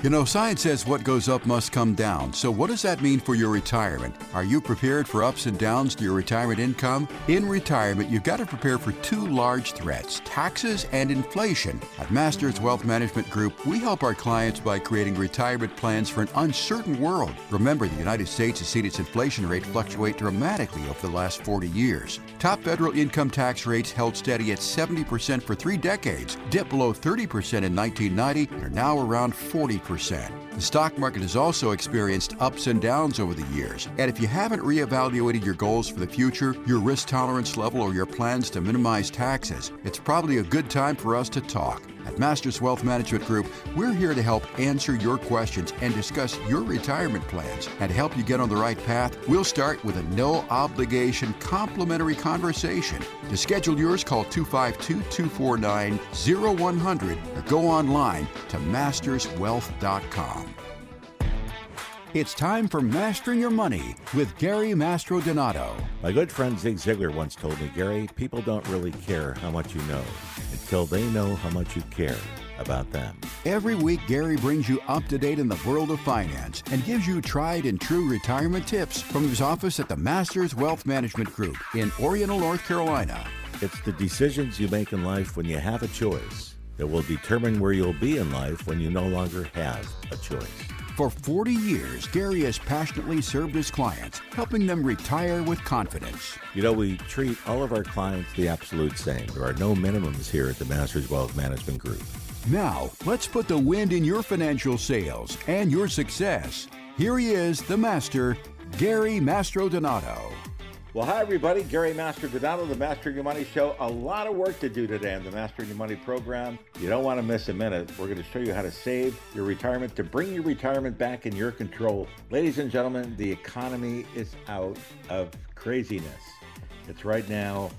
You know, science says what goes up must come down. So, what does that mean for your retirement? Are you prepared for ups and downs to your retirement income? In retirement, you've got to prepare for two large threats taxes and inflation. At Masters Wealth Management Group, we help our clients by creating retirement plans for an uncertain world. Remember, the United States has seen its inflation rate fluctuate dramatically over the last 40 years. Top federal income tax rates held steady at 70% for three decades, dipped below 30% in 1990, and are now around 40%. The stock market has also experienced ups and downs over the years. And if you haven't reevaluated your goals for the future, your risk tolerance level, or your plans to minimize taxes, it's probably a good time for us to talk. At Masters Wealth Management Group, we're here to help answer your questions and discuss your retirement plans. And help you get on the right path, we'll start with a no obligation complimentary conversation. To schedule yours, call 252 249 0100 or go online to masterswealth.com. It's time for Mastering Your Money with Gary Mastrodonato. My good friend Zig Ziglar once told me, Gary, people don't really care how much you know until they know how much you care about them. Every week, Gary brings you up to date in the world of finance and gives you tried and true retirement tips from his office at the Masters Wealth Management Group in Oriental, North Carolina. It's the decisions you make in life when you have a choice that will determine where you'll be in life when you no longer have a choice. For 40 years, Gary has passionately served his clients, helping them retire with confidence. You know, we treat all of our clients the absolute same. There are no minimums here at the Masters Wealth Management Group. Now, let's put the wind in your financial sails and your success. Here he is, the master, Gary Mastrodonato. Well, hi, everybody. Gary Mastrodonato, the Mastering Your Money Show. A lot of work to do today on the Mastering Your Money program. You don't want to miss a minute. We're going to show you how to save your retirement, to bring your retirement back in your control. Ladies and gentlemen, the economy is out of craziness. It's right now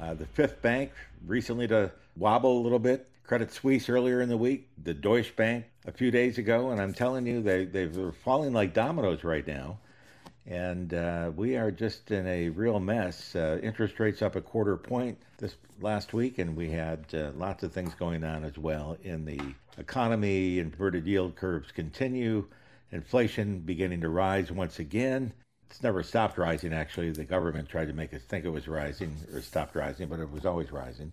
uh, the fifth bank recently to wobble a little bit. Credit Suisse earlier in the week, the Deutsche Bank a few days ago, and I'm telling you, they, they're falling like dominoes right now and uh, we are just in a real mess. Uh, interest rates up a quarter point this last week, and we had uh, lots of things going on as well in the economy. Inverted yield curves continue, inflation beginning to rise once again. It's never stopped rising, actually. The government tried to make us think it was rising or stopped rising, but it was always rising.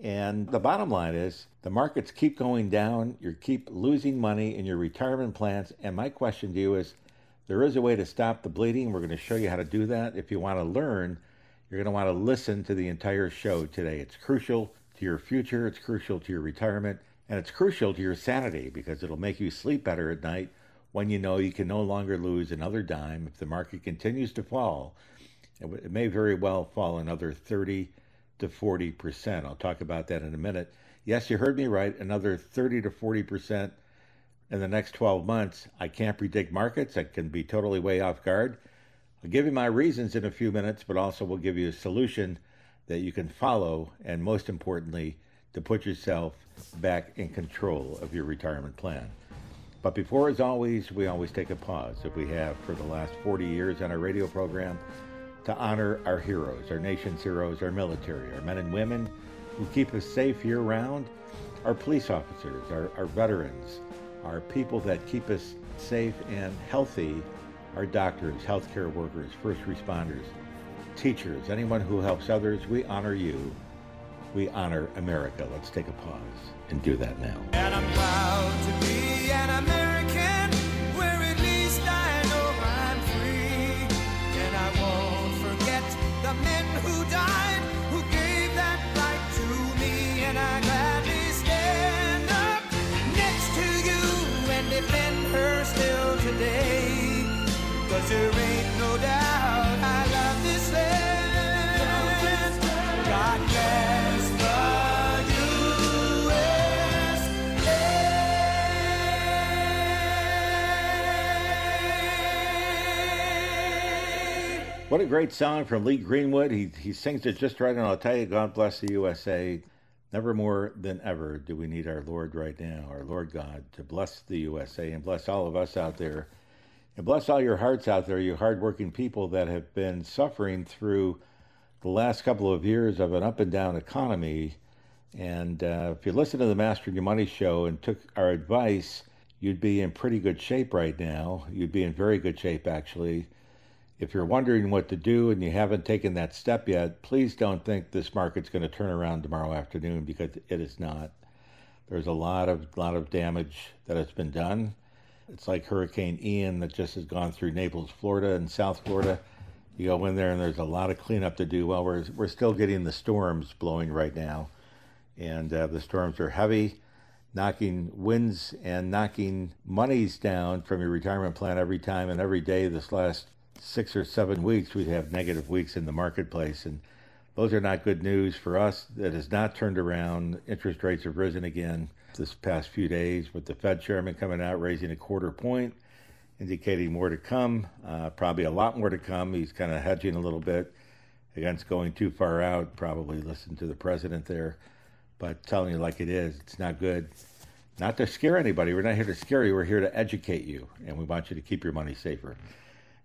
And the bottom line is the markets keep going down. You keep losing money in your retirement plans. And my question to you is there is a way to stop the bleeding. We're going to show you how to do that. If you want to learn, you're going to want to listen to the entire show today. It's crucial to your future, it's crucial to your retirement, and it's crucial to your sanity because it'll make you sleep better at night when you know you can no longer lose another dime. If the market continues to fall, it may very well fall another 30 to 40%. I'll talk about that in a minute. Yes, you heard me right, another 30 to 40% in the next 12 months. I can't predict markets. I can be totally way off guard. I'll give you my reasons in a few minutes, but also we'll give you a solution that you can follow, and most importantly, to put yourself back in control of your retirement plan. But before, as always, we always take a pause, if we have for the last 40 years on our radio program, to honor our heroes, our nation's heroes, our military, our men and women who keep us safe year round, our police officers, our, our veterans, are people that keep us safe and healthy are doctors, healthcare workers, first responders, teachers, anyone who helps others. We honor you. We honor America. Let's take a pause and do that now. What a great song from Lee Greenwood. He, he sings it just right, and I'll tell you, God bless the USA. Never more than ever do we need our Lord right now, our Lord God, to bless the USA and bless all of us out there. And bless all your hearts out there, you hardworking people that have been suffering through the last couple of years of an up and down economy. And uh, if you listen to the Master Your Money show and took our advice, you'd be in pretty good shape right now. You'd be in very good shape, actually. If you're wondering what to do and you haven't taken that step yet, please don't think this market's going to turn around tomorrow afternoon because it is not. There's a lot of lot of damage that has been done. It's like Hurricane Ian that just has gone through Naples, Florida, and South Florida. You go in there and there's a lot of cleanup to do. Well, we're we're still getting the storms blowing right now, and uh, the storms are heavy knocking winds and knocking monies down from your retirement plan every time and every day this last six or seven weeks we'd have negative weeks in the marketplace and those are not good news for us that has not turned around interest rates have risen again this past few days with the fed chairman coming out raising a quarter point indicating more to come uh, probably a lot more to come he's kind of hedging a little bit against going too far out probably listen to the president there but telling you like it is, it's not good. Not to scare anybody. We're not here to scare you. We're here to educate you, and we want you to keep your money safer.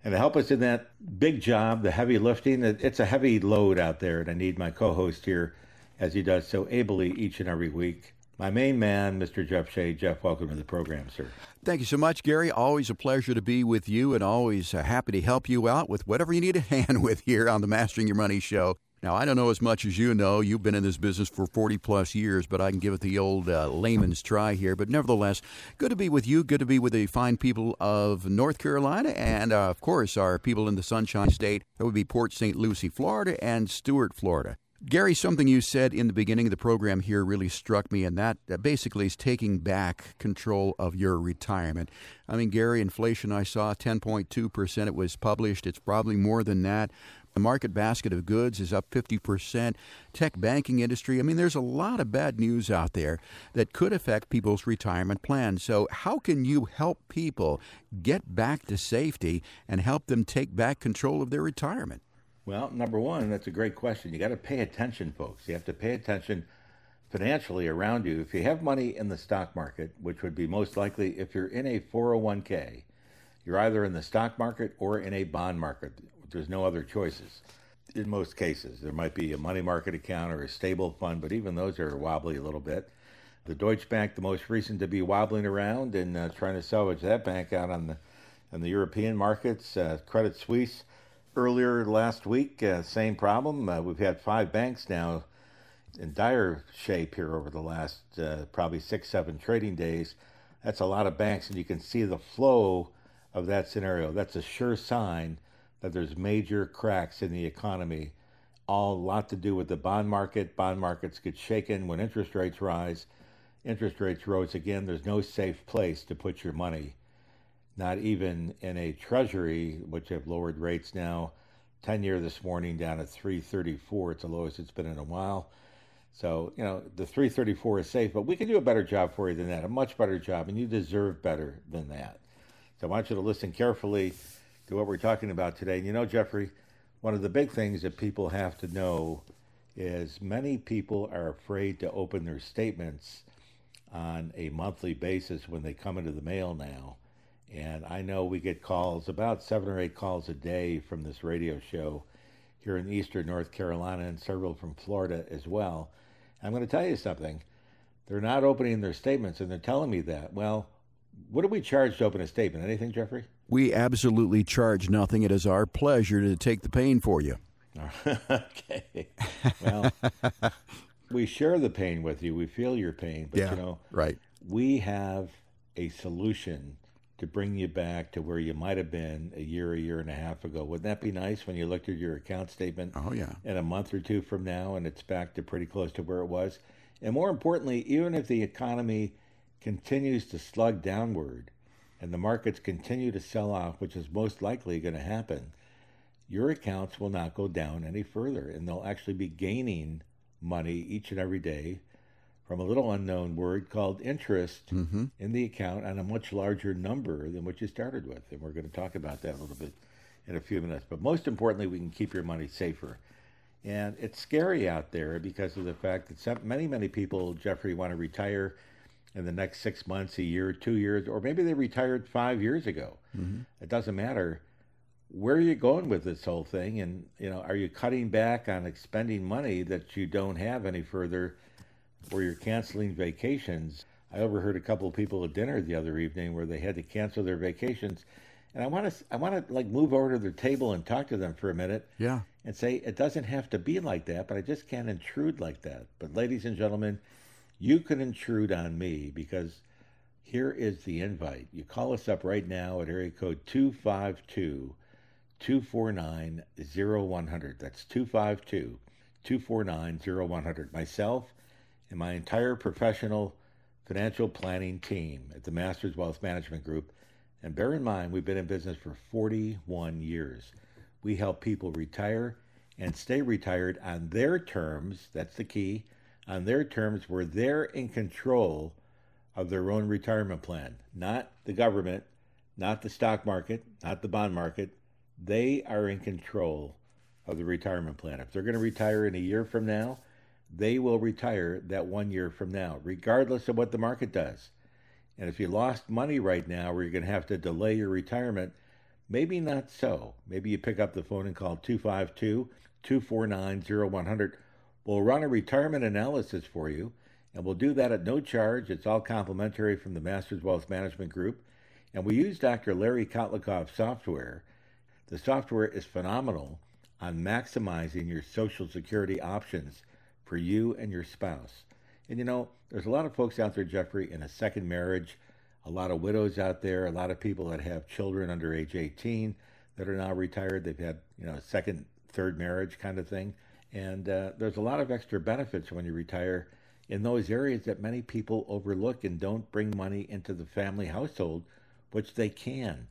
And to help us in that big job, the heavy lifting, it's a heavy load out there, and I need my co host here, as he does so ably each and every week. My main man, Mr. Jeff Shea. Jeff, welcome to the program, sir. Thank you so much, Gary. Always a pleasure to be with you and always uh, happy to help you out with whatever you need a hand with here on the Mastering Your Money show. Now, I don't know as much as you know. You've been in this business for 40 plus years, but I can give it the old uh, layman's try here. But nevertheless, good to be with you. Good to be with the fine people of North Carolina and, uh, of course, our people in the Sunshine State. That would be Port St. Lucie, Florida, and Stuart, Florida. Gary, something you said in the beginning of the program here really struck me, and that, that basically is taking back control of your retirement. I mean, Gary, inflation I saw 10.2%. It was published. It's probably more than that. The market basket of goods is up 50%. Tech banking industry, I mean, there's a lot of bad news out there that could affect people's retirement plans. So, how can you help people get back to safety and help them take back control of their retirement? Well, number one, that's a great question. You got to pay attention, folks. You have to pay attention financially around you. If you have money in the stock market, which would be most likely if you're in a 401k, you're either in the stock market or in a bond market. There's no other choices. In most cases, there might be a money market account or a stable fund, but even those are wobbly a little bit. The Deutsche Bank, the most recent to be wobbling around and uh, trying to salvage that bank out on the on the European markets. Uh, Credit Suisse earlier last week, uh, same problem. Uh, we've had five banks now in dire shape here over the last uh, probably six, seven trading days. That's a lot of banks, and you can see the flow of that scenario. That's a sure sign that there's major cracks in the economy, all a lot to do with the bond market. Bond markets get shaken when interest rates rise. Interest rates rose again. There's no safe place to put your money, not even in a treasury, which have lowered rates now. 10 year this morning down at 334. It's the lowest it's been in a while. So, you know, the 334 is safe, but we can do a better job for you than that, a much better job, and you deserve better than that. So I want you to listen carefully to what we're talking about today. And you know, Jeffrey, one of the big things that people have to know is many people are afraid to open their statements on a monthly basis when they come into the mail now. And I know we get calls, about seven or eight calls a day from this radio show here in eastern North Carolina and several from Florida as well. I'm going to tell you something. They're not opening their statements and they're telling me that. Well, what do we charge to open a statement? Anything, Jeffrey? We absolutely charge nothing. It is our pleasure to take the pain for you. okay. Well, we share the pain with you. We feel your pain, but yeah, you know, right. We have a solution to bring you back to where you might have been a year, a year and a half ago. Wouldn't that be nice when you looked at your account statement? Oh yeah. In a month or two from now, and it's back to pretty close to where it was. And more importantly, even if the economy continues to slug downward and the markets continue to sell off, which is most likely going to happen, your accounts will not go down any further and they'll actually be gaining money each and every day from a little unknown word called interest mm-hmm. in the account on a much larger number than what you started with. And we're going to talk about that a little bit in a few minutes. But most importantly, we can keep your money safer. And it's scary out there because of the fact that some, many, many people, Jeffrey, want to retire in the next six months, a year, two years, or maybe they retired five years ago. Mm-hmm. It doesn't matter. Where are you going with this whole thing? And you know, are you cutting back on expending money that you don't have any further, or you're canceling vacations? I overheard a couple of people at dinner the other evening where they had to cancel their vacations, and I want to I want to like move over to their table and talk to them for a minute. Yeah. And say it doesn't have to be like that, but I just can't intrude like that. But ladies and gentlemen, you can intrude on me because here is the invite. You call us up right now at area code 252 249 0100. That's 252 249 0100. Myself and my entire professional financial planning team at the Masters Wealth Management Group. And bear in mind, we've been in business for 41 years. We help people retire and stay retired on their terms. That's the key. On their terms where they're in control of their own retirement plan, not the government, not the stock market, not the bond market. They are in control of the retirement plan. If they're going to retire in a year from now, they will retire that one year from now, regardless of what the market does. And if you lost money right now where you're going to have to delay your retirement, maybe not so. Maybe you pick up the phone and call 252 249 0100. We'll run a retirement analysis for you, and we'll do that at no charge. It's all complimentary from the Masters Wealth Management Group. And we use Dr. Larry Kotlikoff's software. The software is phenomenal on maximizing your Social Security options for you and your spouse. And you know, there's a lot of folks out there, Jeffrey, in a second marriage, a lot of widows out there, a lot of people that have children under age 18 that are now retired. They've had, you know, a second, third marriage kind of thing. And uh, there's a lot of extra benefits when you retire in those areas that many people overlook and don't bring money into the family household, which they can.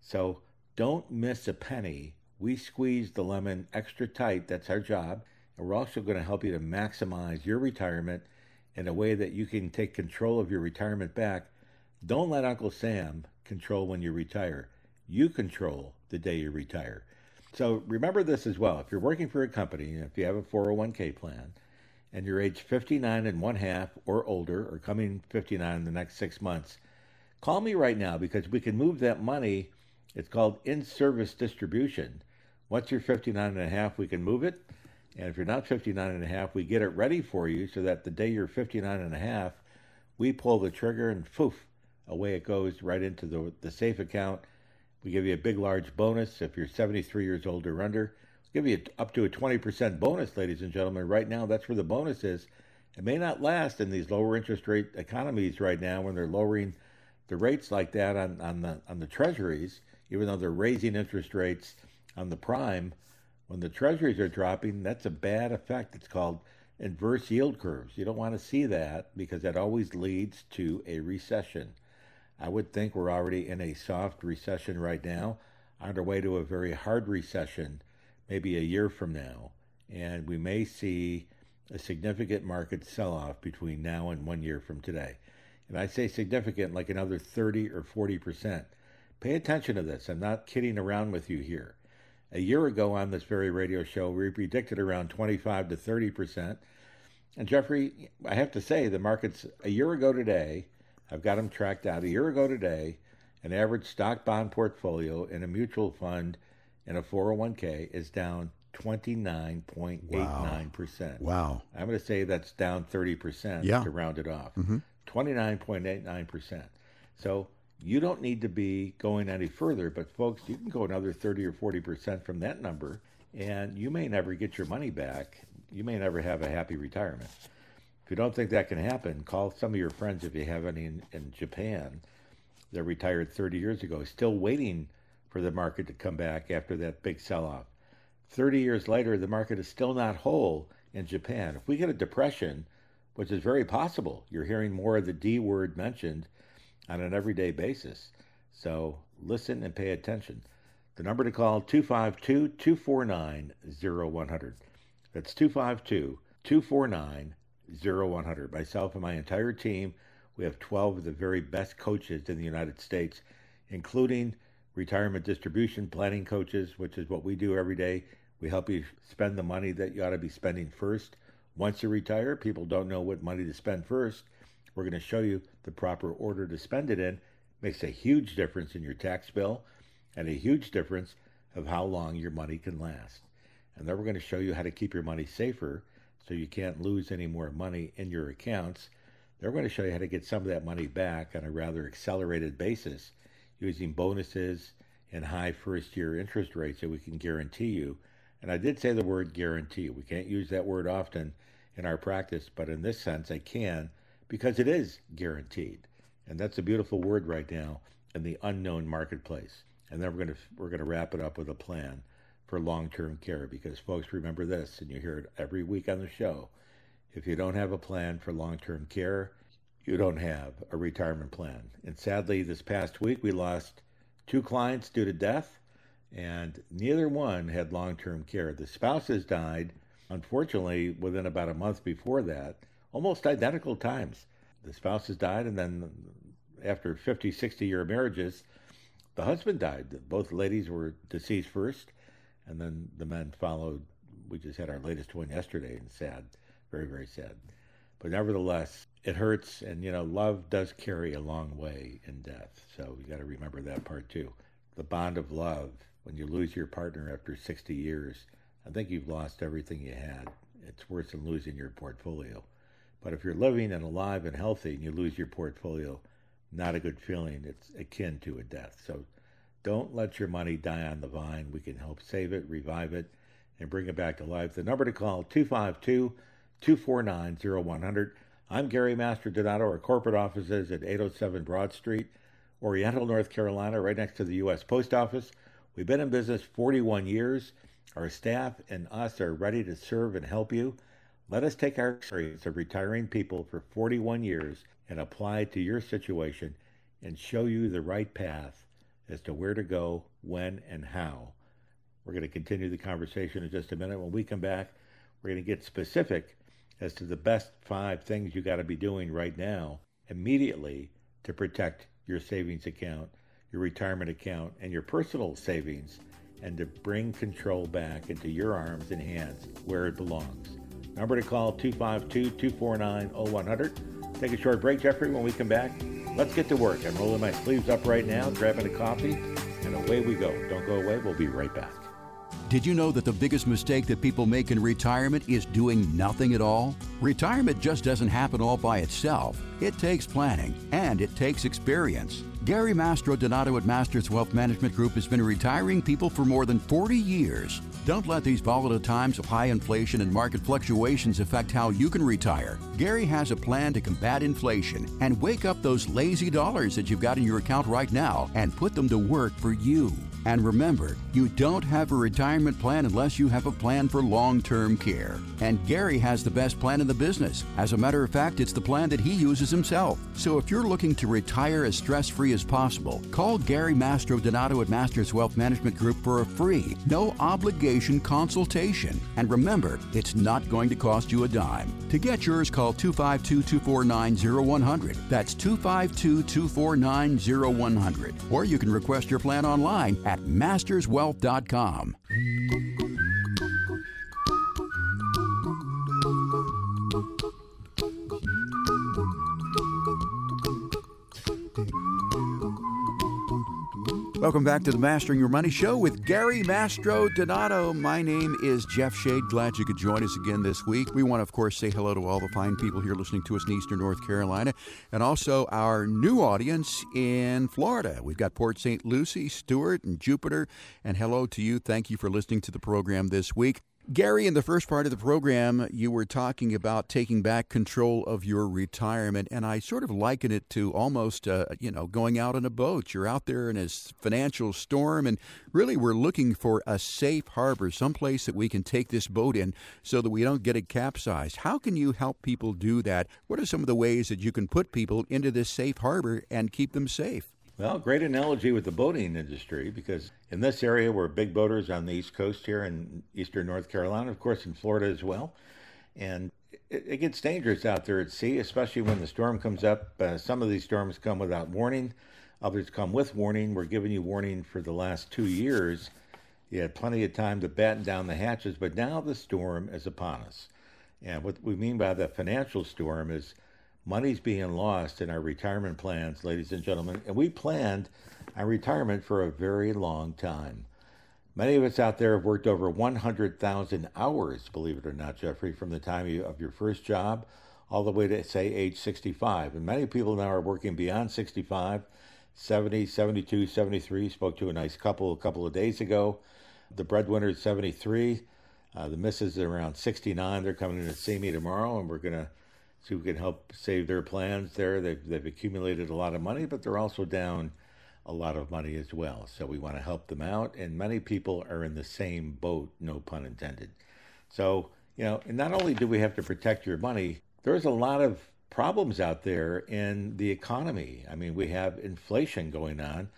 So don't miss a penny. We squeeze the lemon extra tight. That's our job. And we're also going to help you to maximize your retirement in a way that you can take control of your retirement back. Don't let Uncle Sam control when you retire. You control the day you retire. So remember this as well. If you're working for a company, if you have a 401k plan, and you're age 59 and one half or older, or coming 59 in the next six months, call me right now because we can move that money. It's called in service distribution. Once you're 59 and a half, we can move it. And if you're not 59 and a half, we get it ready for you so that the day you're 59 and a half, we pull the trigger and poof, away it goes right into the, the safe account. We give you a big, large bonus if you're 73 years old or under. We'll give you up to a 20% bonus, ladies and gentlemen. Right now, that's where the bonus is. It may not last in these lower interest rate economies right now when they're lowering the rates like that on, on the on the treasuries, even though they're raising interest rates on the prime when the treasuries are dropping, that's a bad effect. It's called inverse yield curves. You don't want to see that because that always leads to a recession. I would think we're already in a soft recession right now, on our way to a very hard recession maybe a year from now. And we may see a significant market sell off between now and one year from today. And I say significant like another 30 or 40%. Pay attention to this. I'm not kidding around with you here. A year ago on this very radio show, we predicted around 25 to 30 percent. And Jeffrey, I have to say, the markets a year ago today, I've got them tracked out. A year ago today, an average stock bond portfolio in a mutual fund in a 401k is down 29.89%. Wow. wow. I'm going to say that's down 30% Yeah. to round it off. Mm-hmm. 29.89%. So you don't need to be going any further, but folks, you can go another 30 or 40% from that number, and you may never get your money back. You may never have a happy retirement. If you don't think that can happen, call some of your friends if you have any in, in Japan. They're retired 30 years ago, still waiting for the market to come back after that big sell off. 30 years later, the market is still not whole in Japan. If we get a depression, which is very possible, you're hearing more of the D word mentioned on an everyday basis. So listen and pay attention. The number to call 252 249 0100. That's 252 249 0100. Myself and my entire team, we have 12 of the very best coaches in the United States, including retirement distribution planning coaches, which is what we do every day. We help you spend the money that you ought to be spending first. Once you retire, people don't know what money to spend first. We're going to show you the proper order to spend it in. Makes a huge difference in your tax bill and a huge difference of how long your money can last. And then we're going to show you how to keep your money safer so you can't lose any more money in your accounts. They're going to show you how to get some of that money back on a rather accelerated basis using bonuses and high first year interest rates that we can guarantee you. And I did say the word guarantee. We can't use that word often in our practice, but in this sense, I can because it is guaranteed. And that's a beautiful word right now in the unknown marketplace. And then we're going to we're going to wrap it up with a plan for long-term care because folks remember this and you hear it every week on the show. If you don't have a plan for long-term care, you don't have a retirement plan. And sadly, this past week we lost two clients due to death, and neither one had long term care. The spouses died, unfortunately, within about a month before that, almost identical times. The spouses died, and then after 50, 60 year marriages, the husband died. Both ladies were deceased first, and then the men followed. We just had our latest one yesterday, and sad, very, very sad. But nevertheless, it hurts, and you know, love does carry a long way in death. So you got to remember that part too. The bond of love. When you lose your partner after 60 years, I think you've lost everything you had. It's worse than losing your portfolio. But if you're living and alive and healthy and you lose your portfolio, not a good feeling. It's akin to a death. So don't let your money die on the vine. We can help save it, revive it, and bring it back to life. The number to call 252 249 0100. I'm Gary Mastrodonato. Our corporate office is at 807 Broad Street, Oriental, North Carolina, right next to the U.S. Post Office. We've been in business 41 years. Our staff and us are ready to serve and help you. Let us take our experience of retiring people for 41 years and apply it to your situation and show you the right path as to where to go, when, and how. We're going to continue the conversation in just a minute. When we come back, we're going to get specific as to the best five things you got to be doing right now immediately to protect your savings account, your retirement account, and your personal savings, and to bring control back into your arms and hands where it belongs. Number to call 252 249 0100. Take a short break, Jeffrey. When we come back, let's get to work. I'm rolling my sleeves up right now, grabbing a coffee, and away we go. Don't go away. We'll be right back. Did you know that the biggest mistake that people make in retirement is doing nothing at all? Retirement just doesn't happen all by itself. It takes planning and it takes experience. Gary Mastrodonato at Masters Wealth Management Group has been retiring people for more than 40 years. Don't let these volatile times of high inflation and market fluctuations affect how you can retire. Gary has a plan to combat inflation and wake up those lazy dollars that you've got in your account right now and put them to work for you. And remember, you don't have a retirement plan unless you have a plan for long term care. And Gary has the best plan in the business. As a matter of fact, it's the plan that he uses himself. So if you're looking to retire as stress free as possible, call Gary Mastrodonato at Masters Wealth Management Group for a free, no obligation consultation. And remember, it's not going to cost you a dime. To get yours, call 252 249 0100. That's 252 249 0100. Or you can request your plan online at masterswealth.com. Welcome back to the Mastering Your Money Show with Gary Mastrodonato. My name is Jeff Shade. Glad you could join us again this week. We want to, of course, say hello to all the fine people here listening to us in Eastern North Carolina and also our new audience in Florida. We've got Port St. Lucie, Stuart, and Jupiter. And hello to you. Thank you for listening to the program this week. Gary, in the first part of the program, you were talking about taking back control of your retirement, and I sort of liken it to almost, uh, you know, going out on a boat. You're out there in a financial storm, and really we're looking for a safe harbor, someplace that we can take this boat in so that we don't get it capsized. How can you help people do that? What are some of the ways that you can put people into this safe harbor and keep them safe? Well, great analogy with the boating industry because in this area we're big boaters on the East Coast here in eastern North Carolina, of course in Florida as well. And it, it gets dangerous out there at sea, especially when the storm comes up. Uh, some of these storms come without warning, others come with warning. We're giving you warning for the last two years. You had plenty of time to batten down the hatches, but now the storm is upon us. And what we mean by the financial storm is money's being lost in our retirement plans, ladies and gentlemen. And we planned our retirement for a very long time. Many of us out there have worked over 100,000 hours, believe it or not, Jeffrey, from the time of your first job all the way to, say, age 65. And many people now are working beyond 65, 70, 72, 73. Spoke to a nice couple a couple of days ago. The breadwinner is 73. Uh, the missus is around 69. They're coming in to see me tomorrow, and we're going to we can help save their plans there. They've, they've accumulated a lot of money, but they're also down a lot of money as well. So we want to help them out. And many people are in the same boat, no pun intended. So, you know, and not only do we have to protect your money, there's a lot of problems out there in the economy. I mean, we have inflation going on,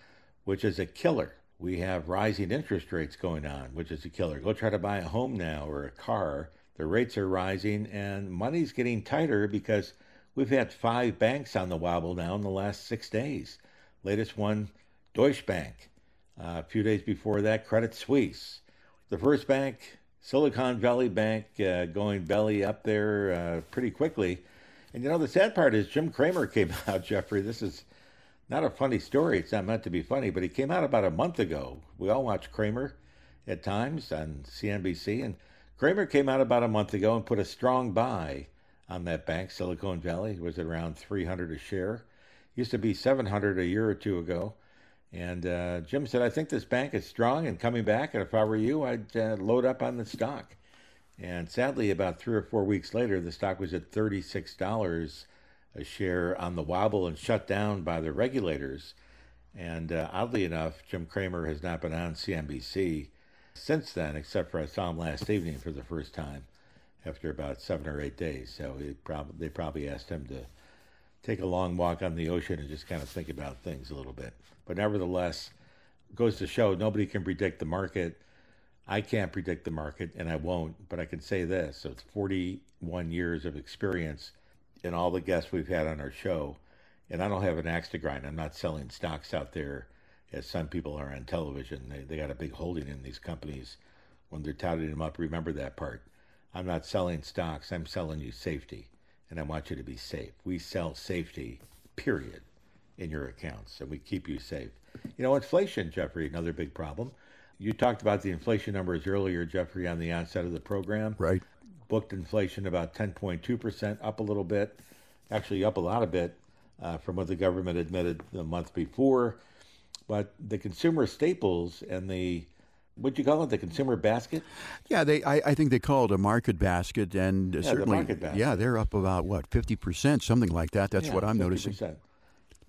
which is a killer. We have rising interest rates going on, which is a killer. Go try to buy a home now or a car. The rates are rising and money's getting tighter because we've had five banks on the wobble now in the last six days. Latest one, Deutsche Bank. Uh, a few days before that, Credit Suisse. The first bank, Silicon Valley Bank, uh, going belly up there uh, pretty quickly. And you know, the sad part is Jim Cramer came out, Jeffrey. This is not a funny story. It's not meant to be funny, but he came out about a month ago. We all watch Cramer at times on CNBC. And Cramer came out about a month ago and put a strong buy on that bank, Silicon Valley. It was around 300 a share. Used to be 700 a year or two ago. And uh, Jim said, I think this bank is strong and coming back. And if I were you, I'd uh, load up on the stock. And sadly, about three or four weeks later, the stock was at $36 a share on the wobble and shut down by the regulators. And uh, oddly enough, Jim Cramer has not been on CNBC since then, except for I saw him last evening for the first time after about seven or eight days. So they probably asked him to take a long walk on the ocean and just kind of think about things a little bit. But nevertheless, goes to show nobody can predict the market. I can't predict the market, and I won't. But I can say this: so it's 41 years of experience in all the guests we've had on our show, and I don't have an axe to grind. I'm not selling stocks out there, as some people are on television. They they got a big holding in these companies. When they're touting them up, remember that part. I'm not selling stocks. I'm selling you safety and I want you to be safe. We sell safety, period, in your accounts, and we keep you safe. You know, inflation, Jeffrey, another big problem. You talked about the inflation numbers earlier, Jeffrey, on the onset of the program. Right. Booked inflation about 10.2%, up a little bit, actually up a lot of bit uh, from what the government admitted the month before. But the consumer staples and the what you call it, the consumer basket? Yeah, they. I, I think they call it a market basket, and yeah, certainly, the basket. yeah, they're up about what fifty percent, something like that. That's yeah, what I'm 50%. noticing.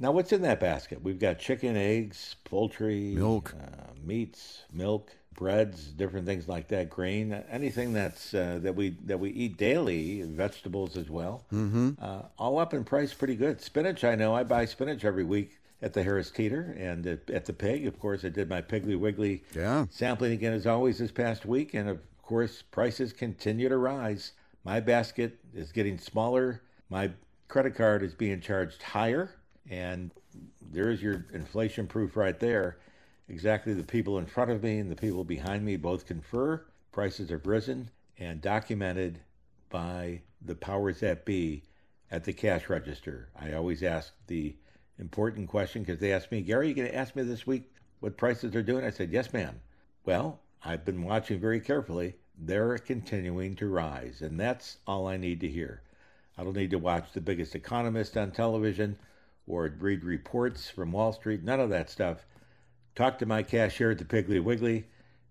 Now, what's in that basket? We've got chicken, eggs, poultry, milk, uh, meats, milk, breads, different things like that, grain, anything that's uh, that we that we eat daily, vegetables as well. Mm-hmm. Uh, all up in price, pretty good. Spinach, I know, I buy spinach every week at the Harris Teeter and at, at the Pig. Of course, I did my Piggly Wiggly yeah. sampling again as always this past week, and of course, prices continue to rise. My basket is getting smaller. My credit card is being charged higher, and there's your inflation proof right there. Exactly the people in front of me and the people behind me both confer. Prices have risen and documented by the powers that be at the cash register. I always ask the important question because they asked me, Gary, you going to ask me this week what prices are doing? I said, yes, ma'am. Well, I've been watching very carefully. They're continuing to rise, and that's all I need to hear. I don't need to watch the biggest economist on television or read reports from Wall Street, none of that stuff. Talk to my cashier at the Piggly Wiggly.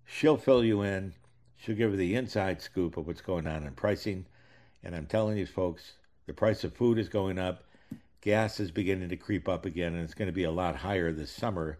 She'll fill you in. She'll give you the inside scoop of what's going on in pricing. And I'm telling you, folks, the price of food is going up gas is beginning to creep up again, and it's going to be a lot higher this summer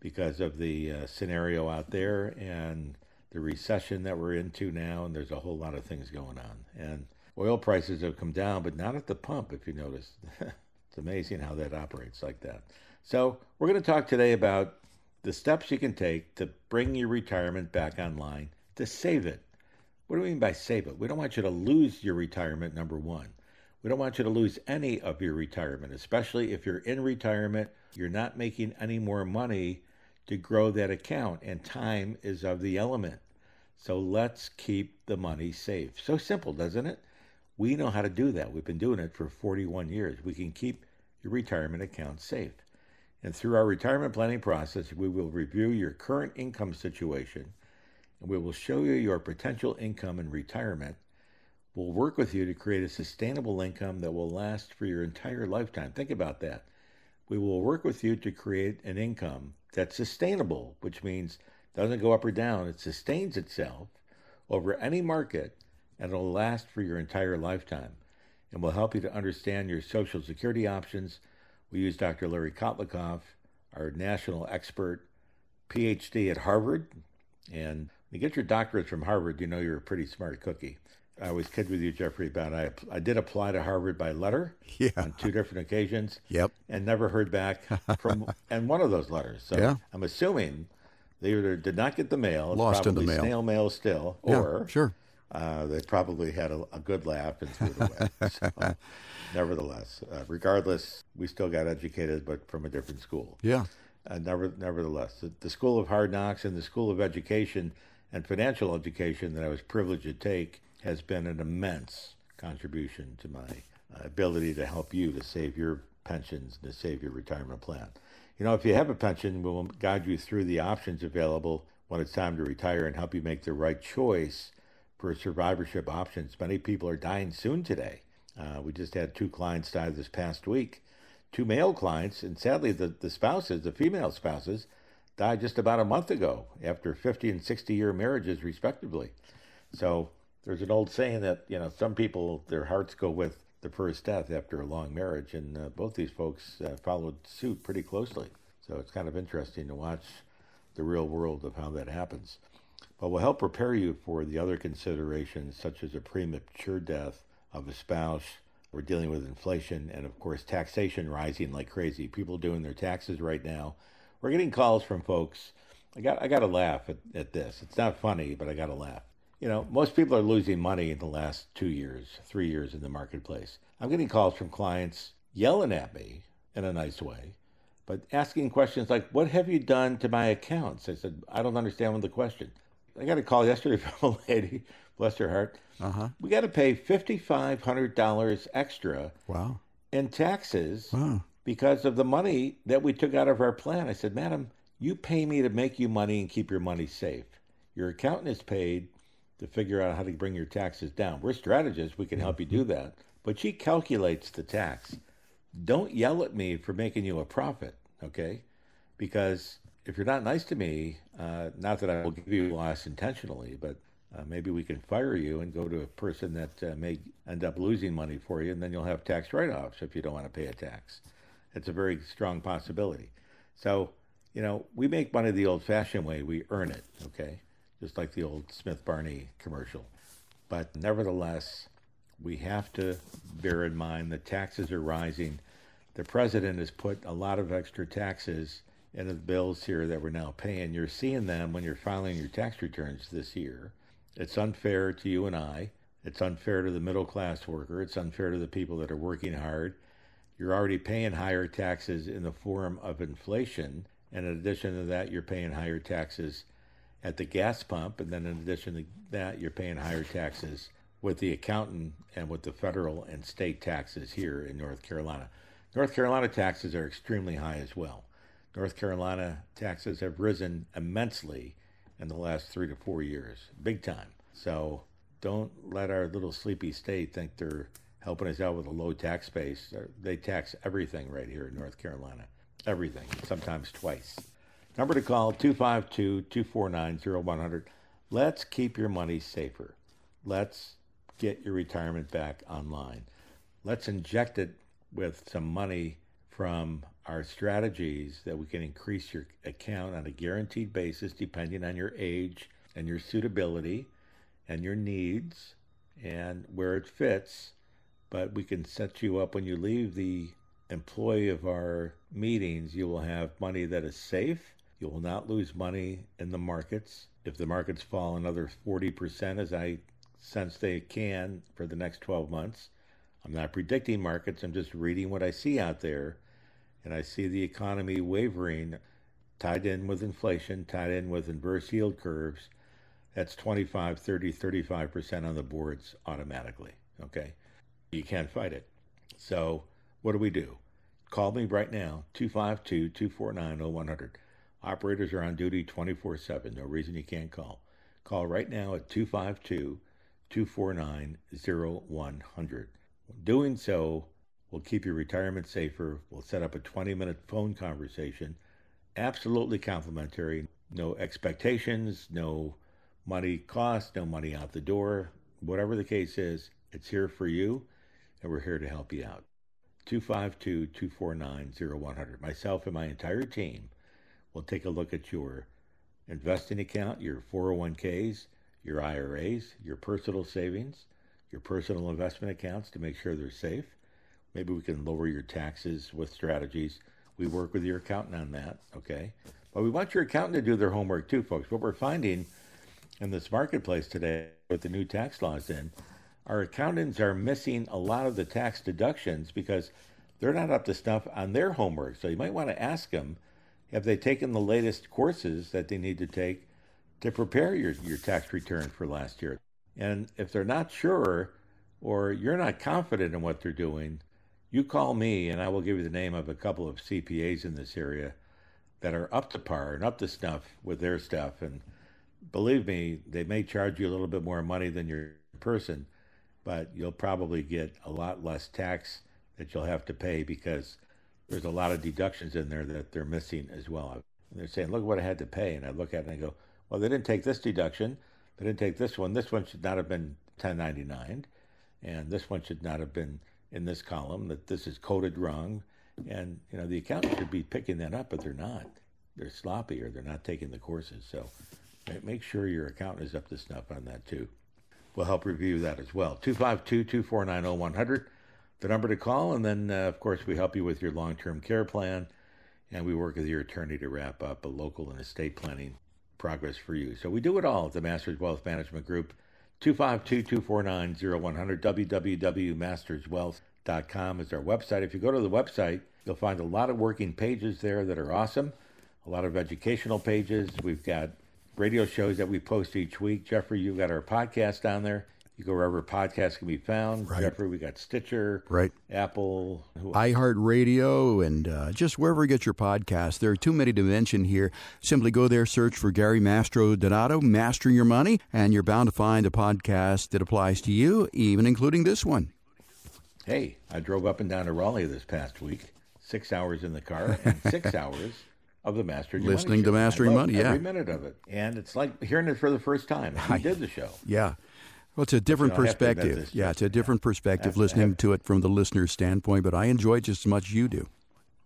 because of the uh, scenario out there and the recession that we're into now. And there's a whole lot of things going on. And oil prices have come down, but not at the pump, if you notice. it's amazing how that operates like that. So, we're going to talk today about the steps you can take to bring your retirement back online to save it. What do we mean by save it? We don't want you to lose your retirement, number one. We don't want you to lose any of your retirement, especially if you're in retirement, you're not making any more money to grow that account, and time is of the element. So let's keep the money safe. So simple, doesn't it? We know how to do that. We've been doing it for 41 years. We can keep your retirement account safe. And through our retirement planning process, we will review your current income situation and we will show you your potential income in retirement will work with you to create a sustainable income that will last for your entire lifetime. Think about that. We will work with you to create an income that's sustainable, which means doesn't go up or down, it sustains itself over any market and it'll last for your entire lifetime and we'll help you to understand your Social Security options. We use Dr. Larry Kotlikoff, our national expert, PhD at Harvard. And when you get your doctorate from Harvard, you know you're a pretty smart cookie. I always kid with you, Jeffrey, about I, I did apply to Harvard by letter Yeah. on two different occasions Yep. and never heard back from and one of those letters. So Yeah. I'm assuming they either did not get the mail, Lost in the mail. snail mail still, Yeah, or sure. uh, they probably had a, a good laugh and threw it away. so, nevertheless, uh, regardless, we still got educated, but from a different school. Yeah. Uh, never, nevertheless, the, the School of Hard Knocks and the School of Education and Financial Education that I was privileged to take has been an immense contribution to my uh, ability to help you to save your pensions and to save your retirement plan. You know, if you have a pension, we'll guide you through the options available when it's time to retire and help you make the right choice for survivorship options. Many people are dying soon today. Uh, we just had two clients die this past week, two male clients, and sadly, the, the spouses, the female spouses, died just about a month ago after 50 and 60 year marriages, respectively. So there's an old saying that, you know, some people, their hearts go with the first death after a long marriage, and uh, both these folks uh, followed suit pretty closely. So it's kind of interesting to watch the real world of how that happens. But will help prepare you for the other considerations, such as a premature death of a spouse. We're dealing with inflation and, of course, taxation rising like crazy. People doing their taxes right now. We're getting calls from folks. I got I got to laugh at, at this. It's not funny, but I got to laugh. You know, most people are losing money in the last two years, three years in the marketplace. I'm getting calls from clients yelling at me in a nice way, but asking questions like, What have you done to my accounts? I said, I don't understand what the question. I got a call yesterday from a lady, bless her heart. Uh huh. We got to pay $5,500 extra Wow. in taxes Wow. because of the money that we took out of our plan. I said, Madam, you pay me to make you money and keep your money safe. Your accountant is paid to figure out how to bring your taxes down. We're strategists, we can help you do that. But she calculates the tax. Don't yell at me for making you a profit, okay? Because if you're not nice to me, uh, not that I will give you loss intentionally, but uh, maybe we can fire you and go to a person that uh, may end up losing money for you, and then you'll have tax write offs if you don't want to pay a tax. It's a very strong possibility. So, you know, we make money the old fashioned way, we earn it, okay? Just like the old Smith Barney commercial. But nevertheless, we have to bear in mind that taxes are rising. The president has put a lot of extra taxes into the bills here that we're now paying. You're seeing them when you're filing your tax returns this year. It's unfair to you and I. It's unfair to the middle class worker. It's unfair to the people that are working hard. You're already paying higher taxes in the form of inflation. And in addition to that, you're paying higher taxes at the gas pump. And then in addition to that, you're paying higher taxes with the accountant and with the federal and state taxes here in North Carolina. North Carolina taxes are extremely high as well. North Carolina taxes have risen immensely in the last three to four years, big time. So don't let our little sleepy state think they're helping us out with a low tax base. They're- tax everything right here in North Carolina, everything, sometimes twice. Number to call 252 249 0100. Let's keep your money safer. Let's get your retirement back online. Let's inject it with some money from our strategies that we can increase your account on a guaranteed basis depending on your age and your suitability and your needs and where it fits. But we can set you up when you leave the employee of our meetings, you will have money that is safe. You will not lose money in the markets. If the markets fall another 40%, as I sense they can for the next 12 months, I'm not predicting markets, I'm just reading what I see out there. And I see the economy wavering, tied in with inflation, tied in with inverse yield curves. That's 25, 30, 35% on the boards automatically. Okay. You can't fight it. So, what do we do? Call me right now, 252 249 0100. Operators are on duty 24 7. No reason you can't call. Call right now at 252 249 0100. Doing so will keep your retirement safer. We'll set up a 20 minute phone conversation, absolutely complimentary, no expectations, no money cost, no money out the door. Whatever the case is, it's here for you, and we're here to help you out. 252 249 0100. Myself and my entire team will take a look at your investing account, your 401ks, your IRAs, your personal savings, your personal investment accounts to make sure they're safe. Maybe we can lower your taxes with strategies. We work with your accountant on that, okay? But we want your accountant to do their homework too, folks. What we're finding in this marketplace today with the new tax laws in, our accountants are missing a lot of the tax deductions because they're not up to snuff on their homework. So you might want to ask them have they taken the latest courses that they need to take to prepare your, your tax return for last year? And if they're not sure or you're not confident in what they're doing, you call me and I will give you the name of a couple of CPAs in this area that are up to par and up to snuff with their stuff. And believe me, they may charge you a little bit more money than your person, but you'll probably get a lot less tax that you'll have to pay because there's a lot of deductions in there that they're missing as well. And they're saying, look what I had to pay. And I look at it and I go, well, they didn't take this deduction. They didn't take this one. This one should not have been 1099. And this one should not have been in this column, that this is coded wrong. And, you know, the accountant should be picking that up, but they're not. They're sloppy or they're not taking the courses. So make sure your accountant is up to snuff on that too. We'll help review that as well. 252 249 0100 the number to call. And then, uh, of course, we help you with your long term care plan. And we work with your attorney to wrap up a local and estate planning progress for you. So we do it all at the Masters Wealth Management Group. 252 249 0100 www.masterswealth.com is our website. If you go to the website, you'll find a lot of working pages there that are awesome, a lot of educational pages. We've got radio shows that we post each week. Jeffrey, you've got our podcast down there. You go wherever podcasts can be found. Right. Jeffrey, we got Stitcher, right? Apple, iHeartRadio, and uh, just wherever you get your podcast. There are too many to mention here. Simply go there, search for Gary Mastrodonato, Mastering Your Money, and you're bound to find a podcast that applies to you, even including this one. Hey, I drove up and down to Raleigh this past week. Six hours in the car and six hours of the Mastering Listening Money to Mastering Money, yeah. Every minute of it. And it's like hearing it for the first time. I did the show. Yeah. Well, it's a different perspective. Yeah, it's a different perspective listening to it from the listener's standpoint, but I enjoy it just as much as you do.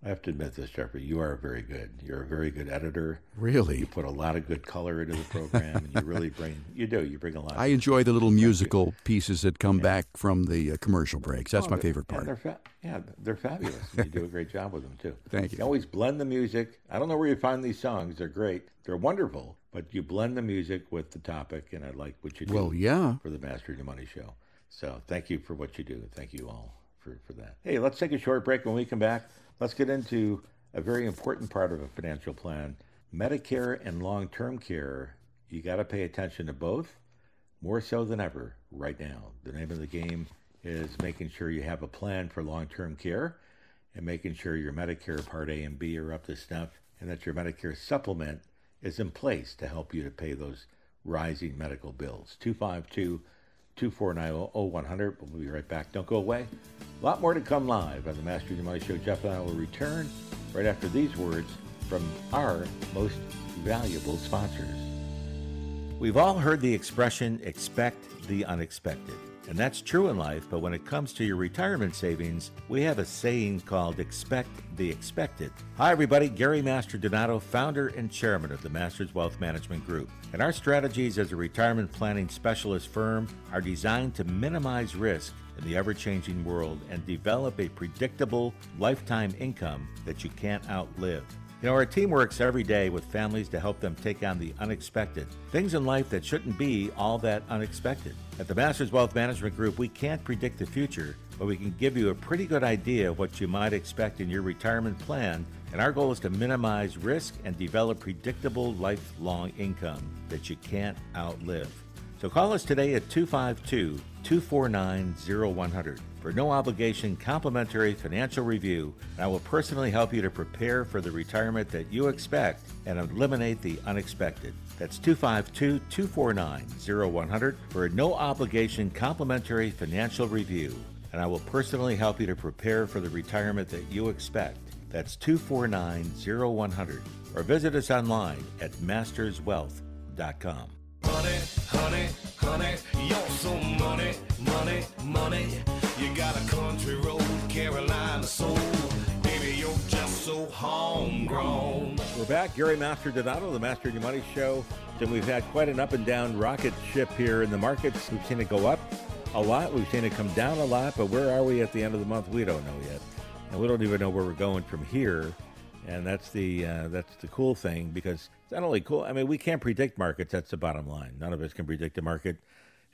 I have to admit this, Jeffrey. You are very good. You're a very good editor. Really, you put a lot of good color into the program, and you really bring. You do. You bring a lot. I enjoy the little musical pieces that come yeah. back from the uh, commercial breaks. That's oh, my favorite part. They're fa- yeah, they're fabulous. you do a great job with them too. Thank you. You always blend the music. I don't know where you find these songs. They're great. They're wonderful but you blend the music with the topic, and I like what you do. Well, yeah. For the Master Your Money Show. So thank you for what you do. Thank you all for, for that. Hey, let's take a short break. When we come back, let's get into a very important part of a financial plan Medicare and long term care. You got to pay attention to both more so than ever right now. The name of the game is making sure you have a plan for long term care and making sure your Medicare Part A and B are up to snuff and that your Medicare supplement is in place to help you to pay those rising medical bills. 252 249 0100. We'll be right back. Don't go away. A lot more to come live on the Master Your Money Show. Jeff and I will return right after these words from our most valuable sponsors. We've all heard the expression expect the unexpected. And that's true in life, but when it comes to your retirement savings, we have a saying called expect the expected. Hi, everybody. Gary Mastrodonato, founder and chairman of the Masters Wealth Management Group. And our strategies as a retirement planning specialist firm are designed to minimize risk in the ever changing world and develop a predictable lifetime income that you can't outlive. You know, our team works every day with families to help them take on the unexpected, things in life that shouldn't be all that unexpected. At the Masters Wealth Management Group, we can't predict the future, but we can give you a pretty good idea of what you might expect in your retirement plan. And our goal is to minimize risk and develop predictable lifelong income that you can't outlive. So call us today at 252 249 0100 for no obligation complimentary financial review. And I will personally help you to prepare for the retirement that you expect and eliminate the unexpected. That's 252 249 0100 for a no obligation complimentary financial review. And I will personally help you to prepare for the retirement that you expect. That's 249 0100 or visit us online at masterswealth.com. Money, honey, honey, you're so money, money, money. You got a country road, Carolina soul. Baby, you're just so homegrown. We're back. Gary Mastrodonato, the Master of Your Money Show. And we've had quite an up and down rocket ship here in the markets. We've seen it go up a lot. We've seen it come down a lot. But where are we at the end of the month? We don't know yet. And we don't even know where we're going from here and that's the uh, that's the cool thing because it's not only cool. I mean, we can't predict markets. That's the bottom line. None of us can predict the market,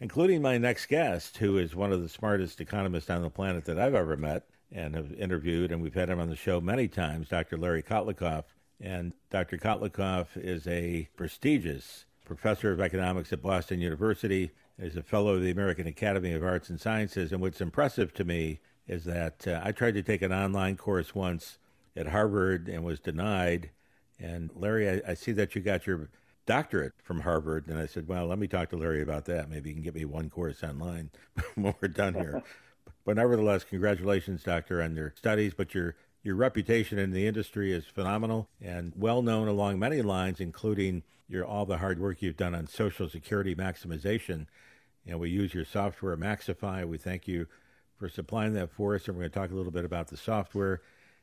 including my next guest, who is one of the smartest economists on the planet that I've ever met and have interviewed, and we've had him on the show many times. Dr. Larry Kotlikoff, and Dr. Kotlikoff is a prestigious professor of economics at Boston University. Is a fellow of the American Academy of Arts and Sciences, and what's impressive to me is that uh, I tried to take an online course once at Harvard and was denied. And Larry, I, I, see that you got your doctorate from Harvard. And I said, well, let me talk to Larry about that. Maybe he can get me one course online when we're done here. but nevertheless, congratulations, doctor, on your studies. But your your reputation in the industry is phenomenal and well known along many lines, including your all the hard work you've done on Social Security maximization. And we use your software, MaxiFi. We thank you for supplying that for us. And we're going to talk a little bit about the software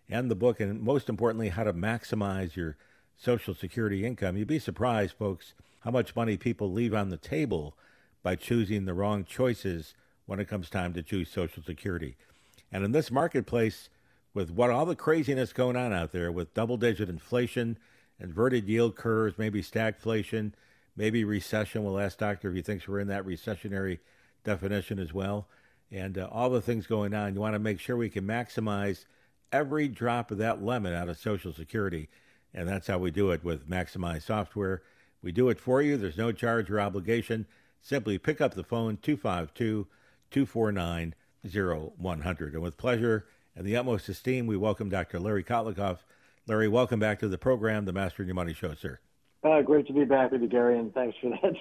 and the book, and most importantly, how to maximize your Social Security income. You'd be surprised, folks, how much money people leave on the table by choosing the wrong choices when it comes time to choose Social Security. And in this marketplace, with what all the craziness going on out there, with double digit inflation, inverted yield curves, maybe stagflation, maybe recession. We'll ask Doctor if he thinks we're in that recessionary definition as well. And uh, all the things going on, you want to make sure we can maximize every drop of that lemon out of Social Security. And that's how we do it with Maximize software. We do it for you. There's no charge or obligation. Simply pick up the phone 252 249 0100. And with pleasure and the utmost esteem, we welcome Dr. Larry Kotlikoff. Larry, welcome back to the program, the Master Your Money Show, sir. Uh, great to be back with you, Gary, and thanks for that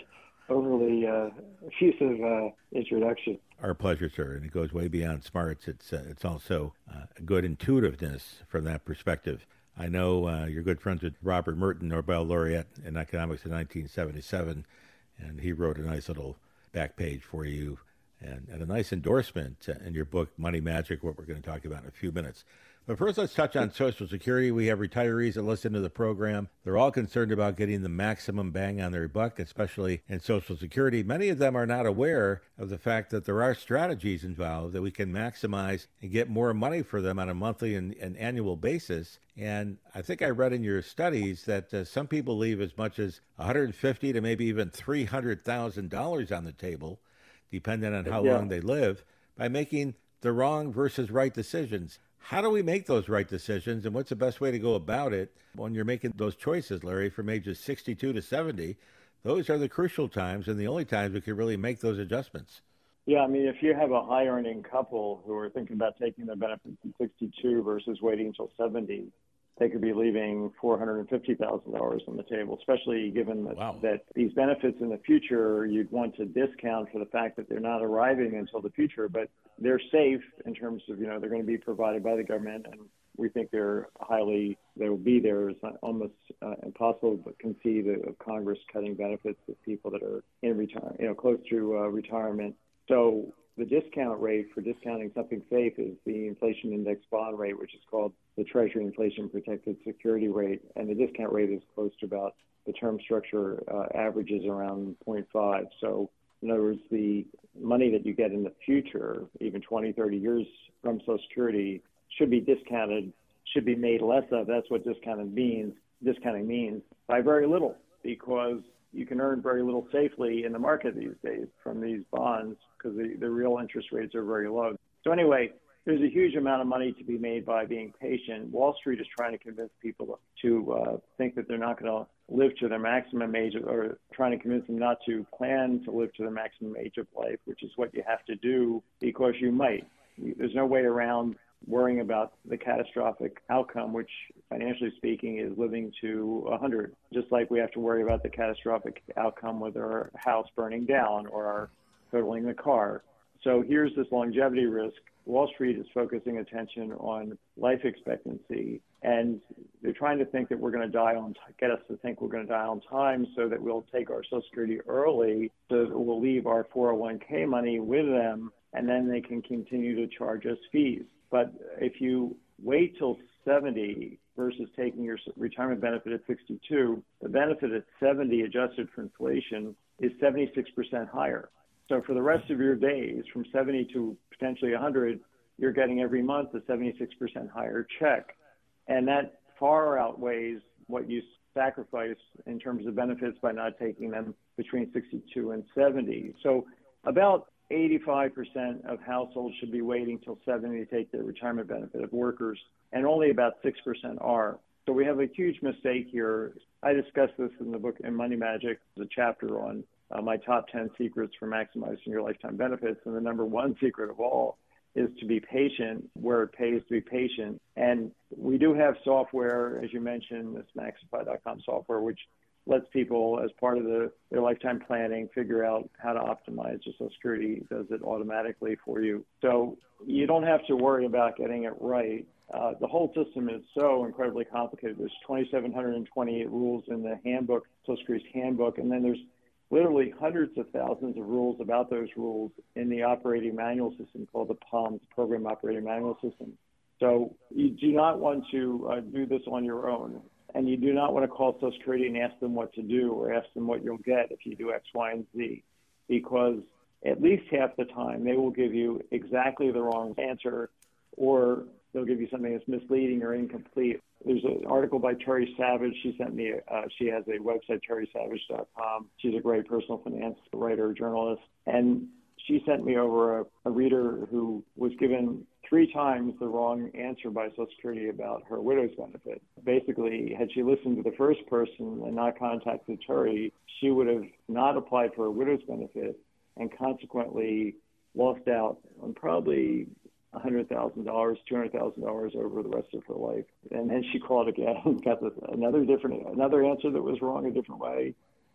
overly uh, effusive uh, introduction. Our pleasure, sir. And it goes way beyond smarts. It's uh, it's also uh, good intuitiveness from that perspective. I know uh, you're good friends with Robert Merton, Nobel laureate in economics in 1977, and he wrote a nice little back page for you and, and a nice endorsement in your book, Money Magic, what we're going to talk about in a few minutes. But first, let's touch on Social Security. We have retirees that listen to the program. They're all concerned about getting the maximum bang on their buck, especially in Social Security. Many of them are not aware of the fact that there are strategies involved that we can maximize and get more money for them on a monthly and, and annual basis. And I think I read in your studies that uh, some people leave as much as 150 to maybe even $300,000 on the table, depending on how yeah. long they live, by making the wrong versus right decisions. How do we make those right decisions, and what's the best way to go about it when you're making those choices, Larry, from ages 62 to 70? Those are the crucial times and the only times we can really make those adjustments. Yeah, I mean, if you have a high earning couple who are thinking about taking their benefits at 62 versus waiting until 70, they could be leaving $450,000 on the table, especially given that, wow. that these benefits in the future you'd want to discount for the fact that they're not arriving until the future, but they're safe in terms of, you know, they're going to be provided by the government and we think they're highly, they will be there. It's almost uh, impossible to conceive of Congress cutting benefits of people that are in retirement, you know, close to uh, retirement. So the discount rate for discounting something safe is the inflation index bond rate, which is called the Treasury Inflation Protected Security Rate, and the discount rate is close to about the term structure uh, averages around 0.5. So, in other words, the money that you get in the future, even 20, 30 years from Social Security, should be discounted, should be made less of. That's what discounting means. Discounting means by very little, because you can earn very little safely in the market these days from these bonds because the, the real interest rates are very low. So anyway, there's a huge amount of money to be made by being patient. Wall Street is trying to convince people to uh, think that they're not going to live to their maximum age or trying to convince them not to plan to live to their maximum age of life, which is what you have to do because you might. There's no way around worrying about the catastrophic outcome, which financially speaking is living to 100, just like we have to worry about the catastrophic outcome with our house burning down or our totaling the car. So here's this longevity risk. Wall Street is focusing attention on life expectancy, and they're trying to think that we're going to die on, get us to think we're going to die on time, so that we'll take our Social Security early, so that we'll leave our 401k money with them, and then they can continue to charge us fees. But if you wait till 70 versus taking your retirement benefit at 62, the benefit at 70 adjusted for inflation is 76% higher. So for the rest of your days, from 70 to potentially 100, you're getting every month a 76% higher check. And that far outweighs what you sacrifice in terms of benefits by not taking them between 62 and 70. So about 85% of households should be waiting till 70 to take their retirement benefit of workers, and only about 6% are. So we have a huge mistake here. I discussed this in the book in Money Magic, the chapter on uh, my top 10 secrets for maximizing your lifetime benefits. And the number one secret of all is to be patient where it pays to be patient. And we do have software, as you mentioned, this MaxiFi.com software, which lets people, as part of the, their lifetime planning, figure out how to optimize your Social Security. Does it automatically for you. So you don't have to worry about getting it right. Uh, the whole system is so incredibly complicated. There's 2,728 rules in the handbook, Social Security's handbook, and then there's literally hundreds of thousands of rules about those rules in the operating manual system called the POMS, Program Operating Manual System. So you do not want to uh, do this on your own. And you do not want to call Social Security and ask them what to do or ask them what you'll get if you do X, Y, and Z, because at least half the time they will give you exactly the wrong answer or they'll give you something that's misleading or incomplete. There's an article by Terry Savage. She sent me, uh, she has a website, terrysavage.com. She's a great personal finance writer, journalist. And she sent me over a, a reader who was given three times the wrong answer by Social Security about her widow's benefit. Basically, had she listened to the first person and not contacted Terry, she would have not applied for a widow's benefit and consequently lost out on probably $100,000, $200,000 over the rest of her life. And then she called again and got another different, another answer that was wrong a different way.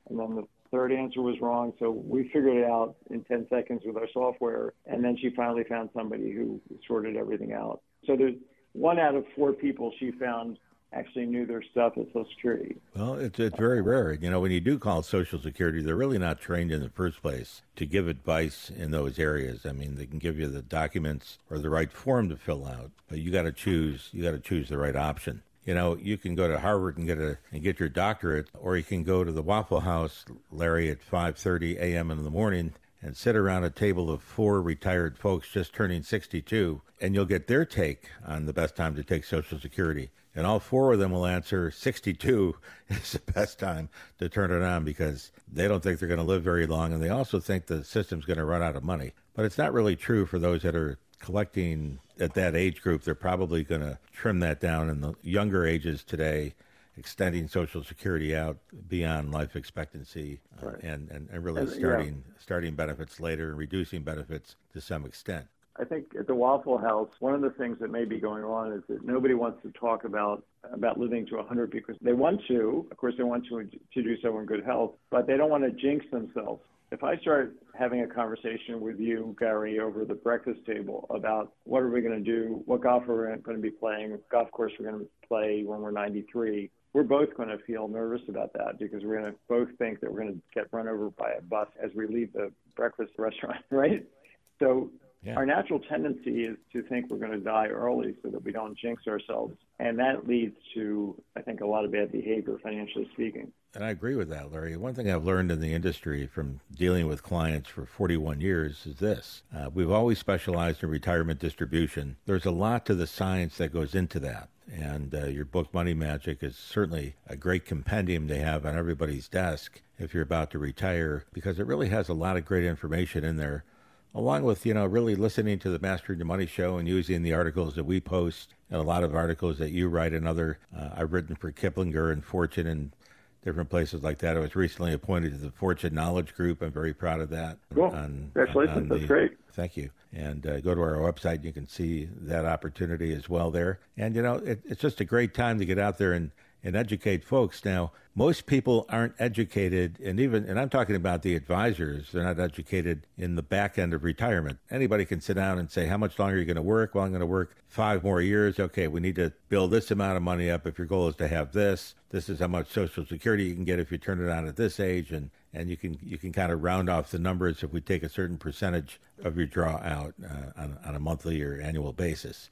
And then the third answer was wrong. So we figured it out in 10 seconds with our software. And then she finally found somebody who sorted everything out. So there's one out of four people she found actually knew their stuff at Social Security. Well, it's it's very rare. You know, when you do call Social Security, they're really not trained in the first place to give advice in those areas. I mean, they can give you the documents or the right form to fill out, but you got to choose. You got to choose the right option. You know, you can go to Harvard and get a and get your doctorate, or you can go to the Waffle House, Larry, at 5:30 a.m. in the morning and sit around a table of four retired folks just turning 62, and you'll get their take on the best time to take Social Security and all four of them will answer 62 is the best time to turn it on because they don't think they're going to live very long and they also think the system's going to run out of money. But it's not really true for those that are collecting at that age group. They're probably going to trim that down in the younger ages today, extending Social Security out beyond life expectancy uh, right. and, and, and, really and, starting, yeah. starting benefits later and reducing benefits to some extent. I think at the Waffle House, one of the things that may be going on is that nobody wants to talk about about living to 100 because they want to. Of course, they want to to do so in good health, but they don't want to jinx themselves. If I start having a conversation with you, Gary, over the breakfast table about what are we going to do, what golf are we going to be playing, what golf course we're going to play when we're 93, we're both going to feel nervous about that because we're going to both think that we're going to get run over by a bus as we leave the breakfast restaurant, right? So yeah. Our natural tendency is to think we're going to die early so that we don't jinx ourselves. And that leads to, I think, a lot of bad behavior, financially speaking. And I agree with that, Larry. One thing I've learned in the industry from dealing with clients for 41 years is this uh, we've always specialized in retirement distribution. There's a lot to the science that goes into that. And uh, your book, Money Magic, is certainly a great compendium to have on everybody's desk if you're about to retire because it really has a lot of great information in there along with you know really listening to the Mastering Your Money show and using the articles that we post and a lot of articles that you write and other uh, I've written for Kiplinger and Fortune and different places like that. I was recently appointed to the Fortune Knowledge Group. I'm very proud of that. Cool. On, Congratulations. On That's great. Thank you. And uh, go to our website. You can see that opportunity as well there. And, you know, it, it's just a great time to get out there and and educate folks. Now, most people aren't educated, and even, and I'm talking about the advisors, they're not educated in the back end of retirement. Anybody can sit down and say, How much longer are you going to work? Well, I'm going to work five more years. Okay, we need to build this amount of money up. If your goal is to have this, this is how much Social Security you can get if you turn it on at this age, and and you can you can kind of round off the numbers if we take a certain percentage of your draw out uh, on, on a monthly or annual basis.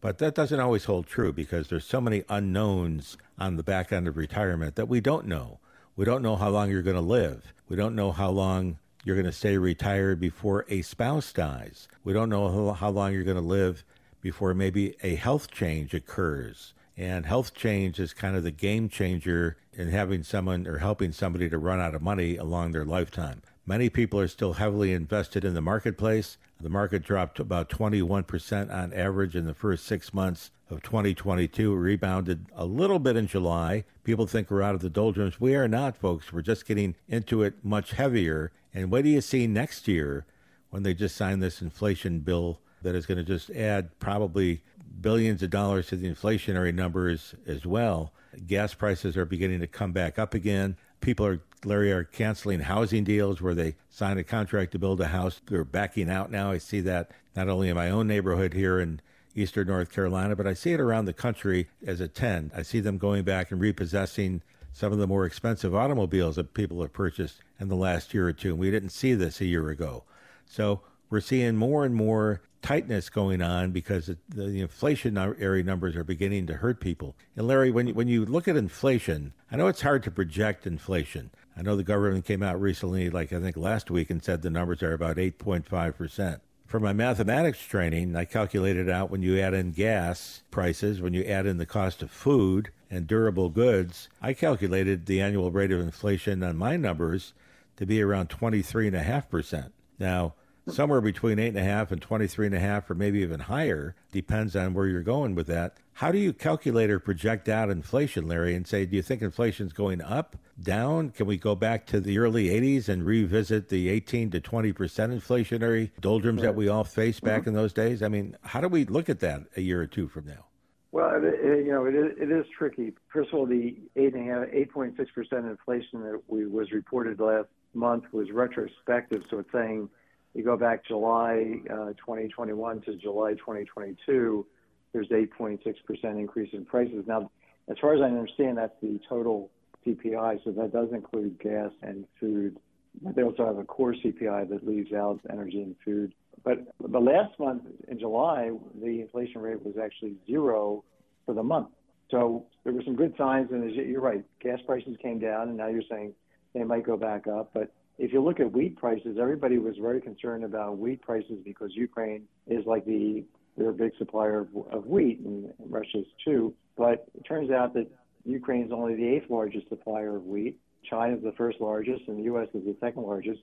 But that doesn't always hold true because there's so many unknowns on the back end of retirement that we don't know. We don't know how long you're going to live. We don't know how long you're going to stay retired before a spouse dies. We don't know how long you're going to live before maybe a health change occurs. And health change is kind of the game changer in having someone or helping somebody to run out of money along their lifetime. Many people are still heavily invested in the marketplace. The market dropped about 21% on average in the first six months of 2022. It rebounded a little bit in July. People think we're out of the doldrums. We are not, folks. We're just getting into it much heavier. And what do you see next year when they just sign this inflation bill that is going to just add probably billions of dollars to the inflationary numbers as well? Gas prices are beginning to come back up again people are Larry are canceling housing deals where they sign a contract to build a house. They're backing out now. I see that not only in my own neighborhood here in eastern North Carolina, but I see it around the country as a trend. I see them going back and repossessing some of the more expensive automobiles that people have purchased in the last year or two. And we didn't see this a year ago. So we're seeing more and more tightness going on because the, inflationary numbers are beginning to hurt people. And Larry, when you, when you look at inflation, I know it's hard to project inflation. I know the government came out recently, like I think last week, and said the numbers are about 8.5%. For my mathematics training, I calculated out when you add in gas prices, when you add in the cost of food and durable goods, I calculated the annual rate of inflation on my numbers to be around 23.5%. Now, somewhere between eight and a half and twenty three and a half, or maybe even higher, depends on where you're going with that. How do you calculate or project out inflation, Larry, and say, do you think inflation's going up, down? Can we go back to the early 80s and revisit the 18 to 20 percent inflationary doldrums that we all faced back mm-hmm. in those days? I mean, how do we look at that a year or two from now? Well, it, it, you know, it is, it is tricky. First of all, the 8.6% inflation that we was reported last month was retrospective, so it's saying you go back July uh, 2021 to July 2022, there's 8.6% increase in prices. Now, as far as I understand, that's the total CPI, so that does include gas and food. But they also have a core CPI that leaves out energy and food. But the last month in July, the inflation rate was actually zero for the month. So there were some good signs, and you're right, gas prices came down, and now you're saying they might go back up. But if you look at wheat prices, everybody was very concerned about wheat prices because Ukraine is like the they're a big supplier of, of wheat, and Russia's too. But it turns out that Ukraine is only the eighth largest supplier of wheat. China is the first largest, and the U.S. is the second largest.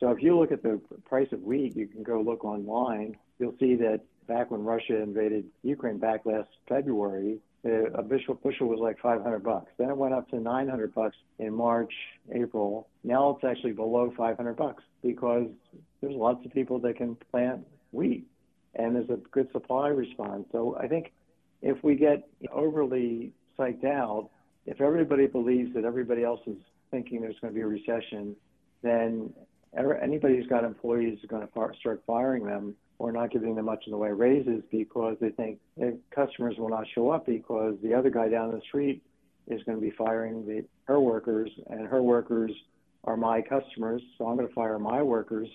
So if you look at the price of wheat, you can go look online. You'll see that back when Russia invaded Ukraine back last February, Uh, a bushel, bushel was like 500 bucks. Then it went up to 900 bucks in March, April. Now it's actually below 500 bucks because there's lots of people that can plant wheat and there's a good supply response. So I think if we get overly psyched out, if everybody believes that everybody else is thinking there's going to be a recession, then anybody who's got employees is going to start firing them or not giving them much in the way of raises because they think their customers will not show up because the other guy down the street is going to be firing the, her workers, and her workers are my customers, so I'm going to fire my workers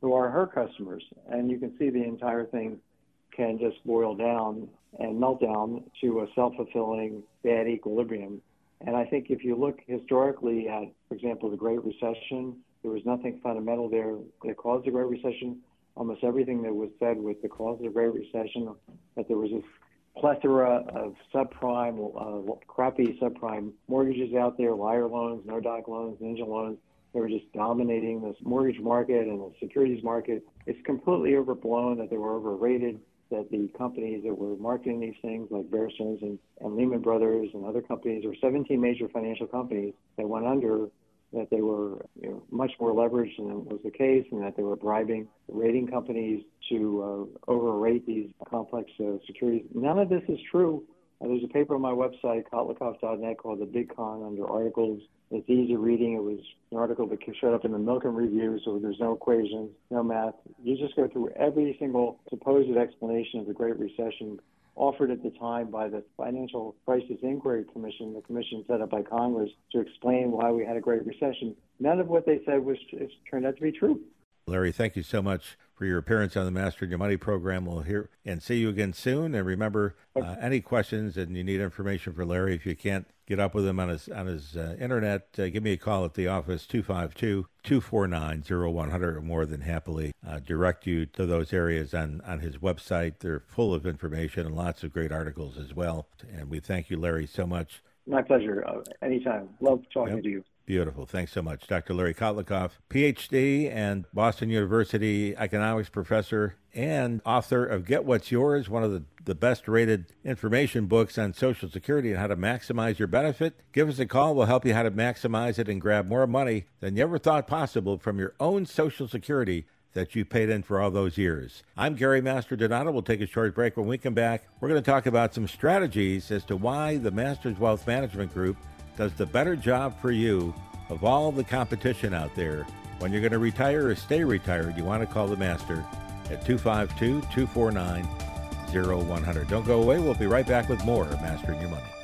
who are her customers. And you can see the entire thing can just boil down and melt down to a self fulfilling bad equilibrium. And I think if you look historically at, for example, the Great Recession, there was nothing fundamental there that caused the Great Recession almost everything that was said with the cause of the Great Recession, that there was a plethora of subprime, uh, crappy subprime mortgages out there, liar loans, no doc loans, ninja loans. They were just dominating this mortgage market and the securities market. It's completely overblown that they were overrated. that the companies that were marketing these things, like Bear Stearns and, and Lehman Brothers and other companies, there were 17 major financial companies that went under, that they were you know, much more leveraged than was the case, and that they were bribing rating companies to uh, overrate these complex uh, securities. None of this is true. Uh, there's a paper on my website, kotlikoff.net, called The Big Con under articles it's easy reading. It was an article that showed up in the Milken Review, so there's no equations, no math. You just go through every single supposed explanation of the Great Recession offered at the time by the Financial Crisis Inquiry Commission, the commission set up by Congress to explain why we had a Great Recession. None of what they said was turned out to be true. Larry, thank you so much for your appearance on the Mastering Your Money program. We'll hear and see you again soon. And remember, uh, any questions and you need information for Larry, if you can't get up with him on his on his uh, internet, uh, give me a call at the office 252-249-0100. I'm more than happily uh, direct you to those areas on on his website. They're full of information and lots of great articles as well. And we thank you, Larry, so much. My pleasure. Uh, anytime. Love talking yep. to you. Beautiful. Thanks so much. Dr. Larry Kotlikoff, PhD and Boston University economics professor and author of Get What's Yours, one of the, the best rated information books on Social Security and how to maximize your benefit. Give us a call. We'll help you how to maximize it and grab more money than you ever thought possible from your own Social Security that you paid in for all those years. I'm Gary Mastrodonato. We'll take a short break. When we come back, we're going to talk about some strategies as to why the Masters Wealth Management Group does the better job for you of all the competition out there. When you're going to retire or stay retired, you want to call the master at 252 249 0100. Don't go away. We'll be right back with more Mastering Your Money.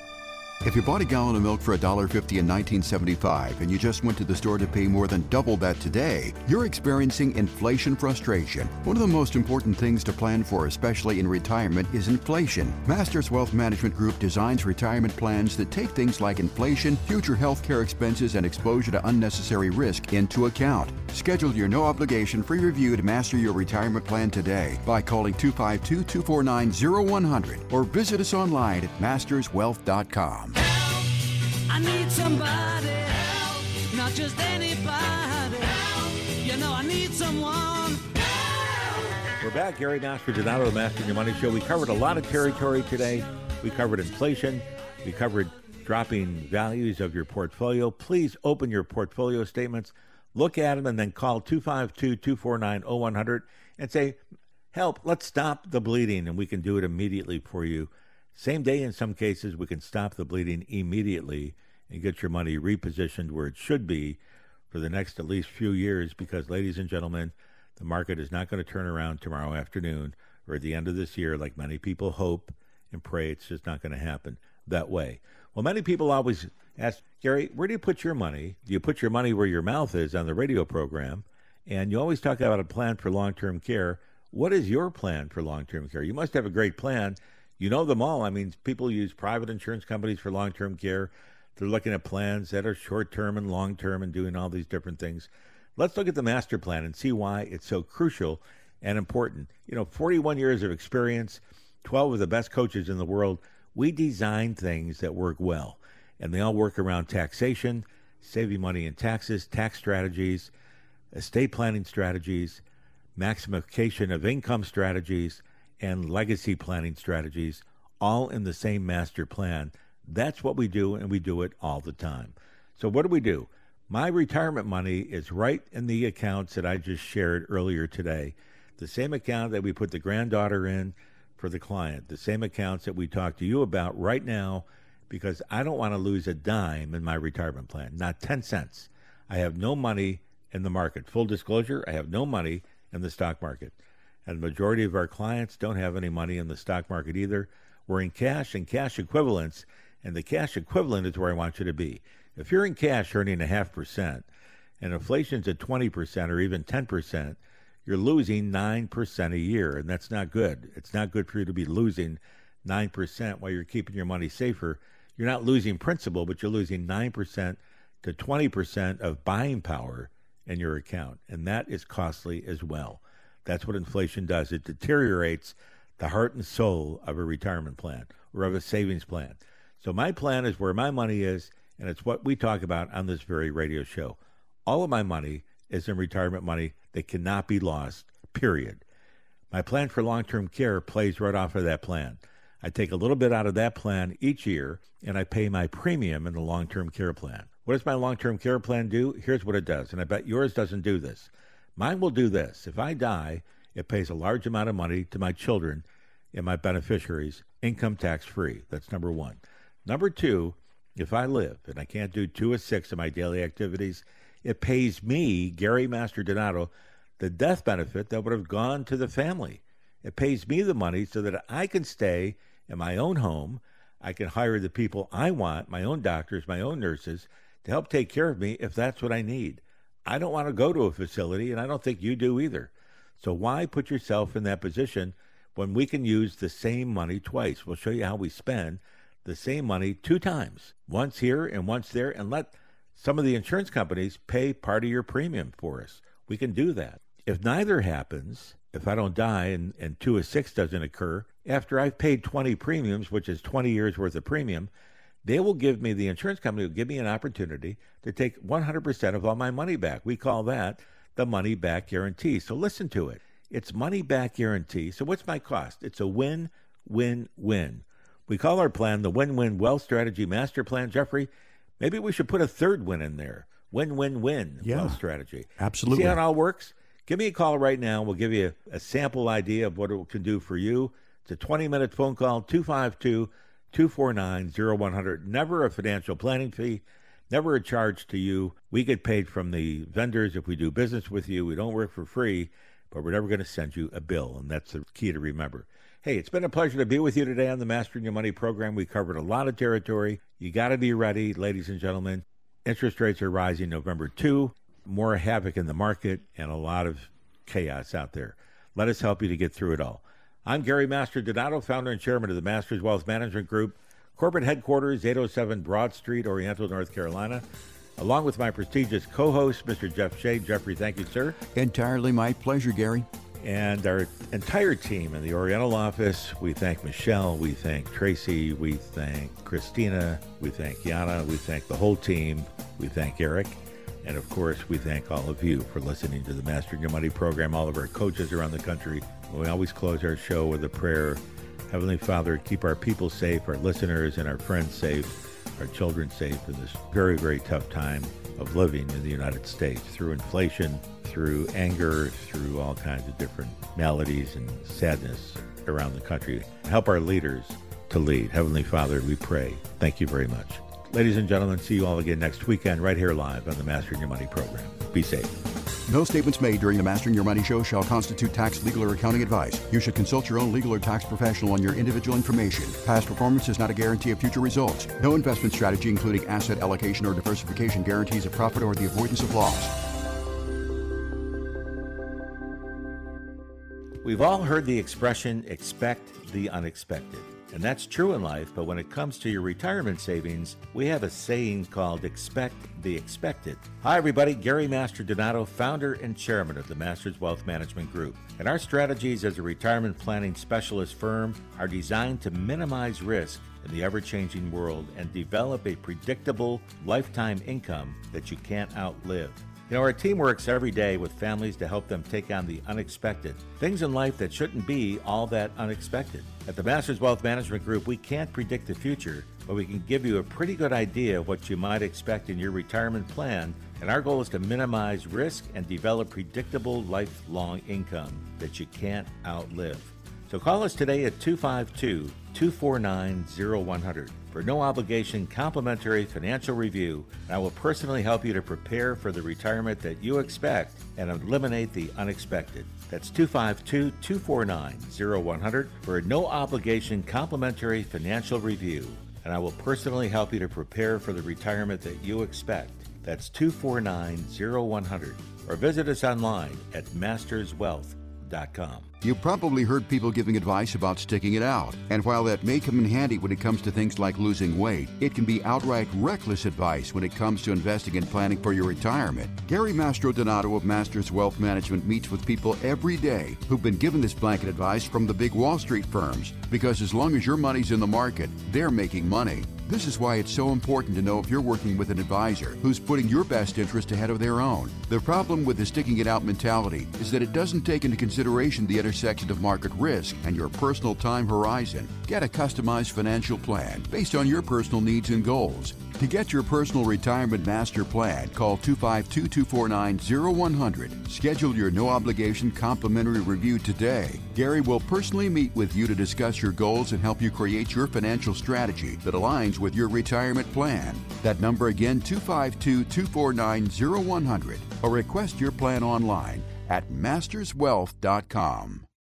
If you bought a gallon of milk for $1.50 in 1975 and you just went to the store to pay more than double that today, you're experiencing inflation frustration. One of the most important things to plan for, especially in retirement, is inflation. Masters Wealth Management Group designs retirement plans that take things like inflation, future health care expenses, and exposure to unnecessary risk into account. Schedule your no obligation free review to master your retirement plan today by calling 252 249 0100 or visit us online at masterswealth.com. I need somebody help, not just anybody. Help. You know, I need someone. We're back. Gary Mastrodonato, the Mastering Your Money Show. We covered a lot of territory today. We covered inflation. We covered dropping values of your portfolio. Please open your portfolio statements, look at them, and then call 252 249 0100 and say, Help, let's stop the bleeding, and we can do it immediately for you. Same day, in some cases, we can stop the bleeding immediately and get your money repositioned where it should be for the next at least few years because, ladies and gentlemen, the market is not going to turn around tomorrow afternoon or at the end of this year like many people hope and pray. It's just not going to happen that way. Well, many people always ask, Gary, where do you put your money? Do you put your money where your mouth is on the radio program? And you always talk about a plan for long term care. What is your plan for long term care? You must have a great plan. You know them all. I mean, people use private insurance companies for long term care. They're looking at plans that are short term and long term and doing all these different things. Let's look at the master plan and see why it's so crucial and important. You know, 41 years of experience, 12 of the best coaches in the world. We design things that work well, and they all work around taxation, saving money in taxes, tax strategies, estate planning strategies, maximization of income strategies, and legacy planning strategies, all in the same master plan that's what we do, and we do it all the time. So, what do we do? My retirement money is right in the accounts that I just shared earlier today. The same account that we put the granddaughter in for the client, the same accounts that we talk to you about right now, because I don't want to lose a dime in my retirement plan, not 10 cents. I have no money in the market. Full disclosure, I have no money in the stock market. And the majority of our clients don't have any money in the stock market either. We're in cash and cash equivalents and the cash equivalent is where I want you to be. If you're in cash earning a half percent and inflation's at 20% or even 10%, you're losing 9% a year, and that's not good. It's not good for you to be losing 9% while you're keeping your money safer. You're not losing principal, but you're losing 9% to 20% of buying power in your account, and that is costly as well. That's what inflation does. It deteriorates the heart and soul of a retirement plan or of a savings plan. So my plan is where my money is, and it's what we talk about on this very radio show. All of my money is in retirement money that cannot be lost, period. My plan for long term care plays right off of that plan. I take a little bit out of that plan each year and I pay my premium in the long term care plan. What does my long term care plan do? Here's what it does, and I bet yours doesn't do this. Mine will do this. If I die, it pays a large amount of money to my children and my beneficiaries, income tax free. That's number one. Number two, if I live and I can't do two or six of my daily activities, it pays me, Gary Mastrodonato, the death benefit that would have gone to the family. It pays me the money so that I can stay in my own home. I can hire the people I want, my own doctors, my own nurses, to help take care of me if that's what I need. I don't want to go to a facility, and I don't think you do either. So why put yourself in that position when we can use the same money twice? We'll show you how we spend the same money two times, once here and once there, and let some of the insurance companies pay part of your premium for us. We can do that. If neither happens, if I don't die and, and two of six doesn't occur, after I've paid 20 premiums, which is 20 years worth of premium, they will give me, the insurance company will give me an opportunity to take 100% of all my money back. We call that the money back guarantee. So listen to it. It's money back guarantee. So what's my cost? It's a win, win, win. We call our plan the Win Win Wealth Strategy Master Plan. Jeffrey, maybe we should put a third win in there. Win Win Win yeah, Wealth Strategy. Absolutely. See how it all works? Give me a call right now. We'll give you a, a sample idea of what it can do for you. It's a 20 minute phone call, 252 249 0100. Never a financial planning fee, never a charge to you. We get paid from the vendors if we do business with you. We don't work for free, but we're never going to send you a bill, and that's the key to remember. Hey, it's been a pleasure to be with you today on the Mastering Your Money program. We covered a lot of territory. You got to be ready, ladies and gentlemen. Interest rates are rising November 2, more havoc in the market, and a lot of chaos out there. Let us help you to get through it all. I'm Gary Mastrodonato, founder and chairman of the Masters Wealth Management Group, corporate headquarters, 807 Broad Street, Oriental, North Carolina along with my prestigious co host, Mr. Jeff Shea. Jeffrey, thank you, sir. Entirely my pleasure, Gary and our entire team in the Oriental office. We thank Michelle, we thank Tracy, we thank Christina, we thank Yana, we thank the whole team, we thank Eric, and of course, we thank all of you for listening to the Mastering Your Money program, all of our coaches around the country. We always close our show with a prayer. Heavenly Father, keep our people safe, our listeners and our friends safe, our children safe in this very, very tough time of living in the United States through inflation, through anger, through all kinds of different maladies and sadness around the country. Help our leaders to lead. Heavenly Father, we pray. Thank you very much. Ladies and gentlemen, see you all again next weekend right here live on the Mastering Your Money program. Be safe. No statements made during the Mastering Your Money show shall constitute tax, legal, or accounting advice. You should consult your own legal or tax professional on your individual information. Past performance is not a guarantee of future results. No investment strategy, including asset allocation or diversification, guarantees a profit or the avoidance of loss. We've all heard the expression expect the unexpected. And that's true in life, but when it comes to your retirement savings, we have a saying called expect the expected. Hi, everybody. Gary Mastrodonato, founder and chairman of the Masters Wealth Management Group. And our strategies as a retirement planning specialist firm are designed to minimize risk in the ever changing world and develop a predictable lifetime income that you can't outlive. You know, our team works every day with families to help them take on the unexpected, things in life that shouldn't be all that unexpected. At the Masters Wealth Management Group, we can't predict the future, but we can give you a pretty good idea of what you might expect in your retirement plan. And our goal is to minimize risk and develop predictable lifelong income that you can't outlive. So call us today at 252 249 0100 for no obligation complimentary financial review. And I will personally help you to prepare for the retirement that you expect and eliminate the unexpected. That's 252 249 0100 for a no obligation complimentary financial review. And I will personally help you to prepare for the retirement that you expect. That's 249 0100 or visit us online at masterswealth.com. You've probably heard people giving advice about sticking it out. And while that may come in handy when it comes to things like losing weight, it can be outright reckless advice when it comes to investing and planning for your retirement. Gary Mastrodonato of Masters Wealth Management meets with people every day who've been given this blanket advice from the big Wall Street firms because as long as your money's in the market, they're making money. This is why it's so important to know if you're working with an advisor who's putting your best interest ahead of their own. The problem with the sticking it out mentality is that it doesn't take into consideration the other intersection of market risk and your personal time horizon. Get a customized financial plan based on your personal needs and goals. To get your personal retirement master plan, call 252 249 0100. Schedule your no obligation complimentary review today. Gary will personally meet with you to discuss your goals and help you create your financial strategy that aligns with your retirement plan. That number again 252 249 0100 or request your plan online at masterswealth.com.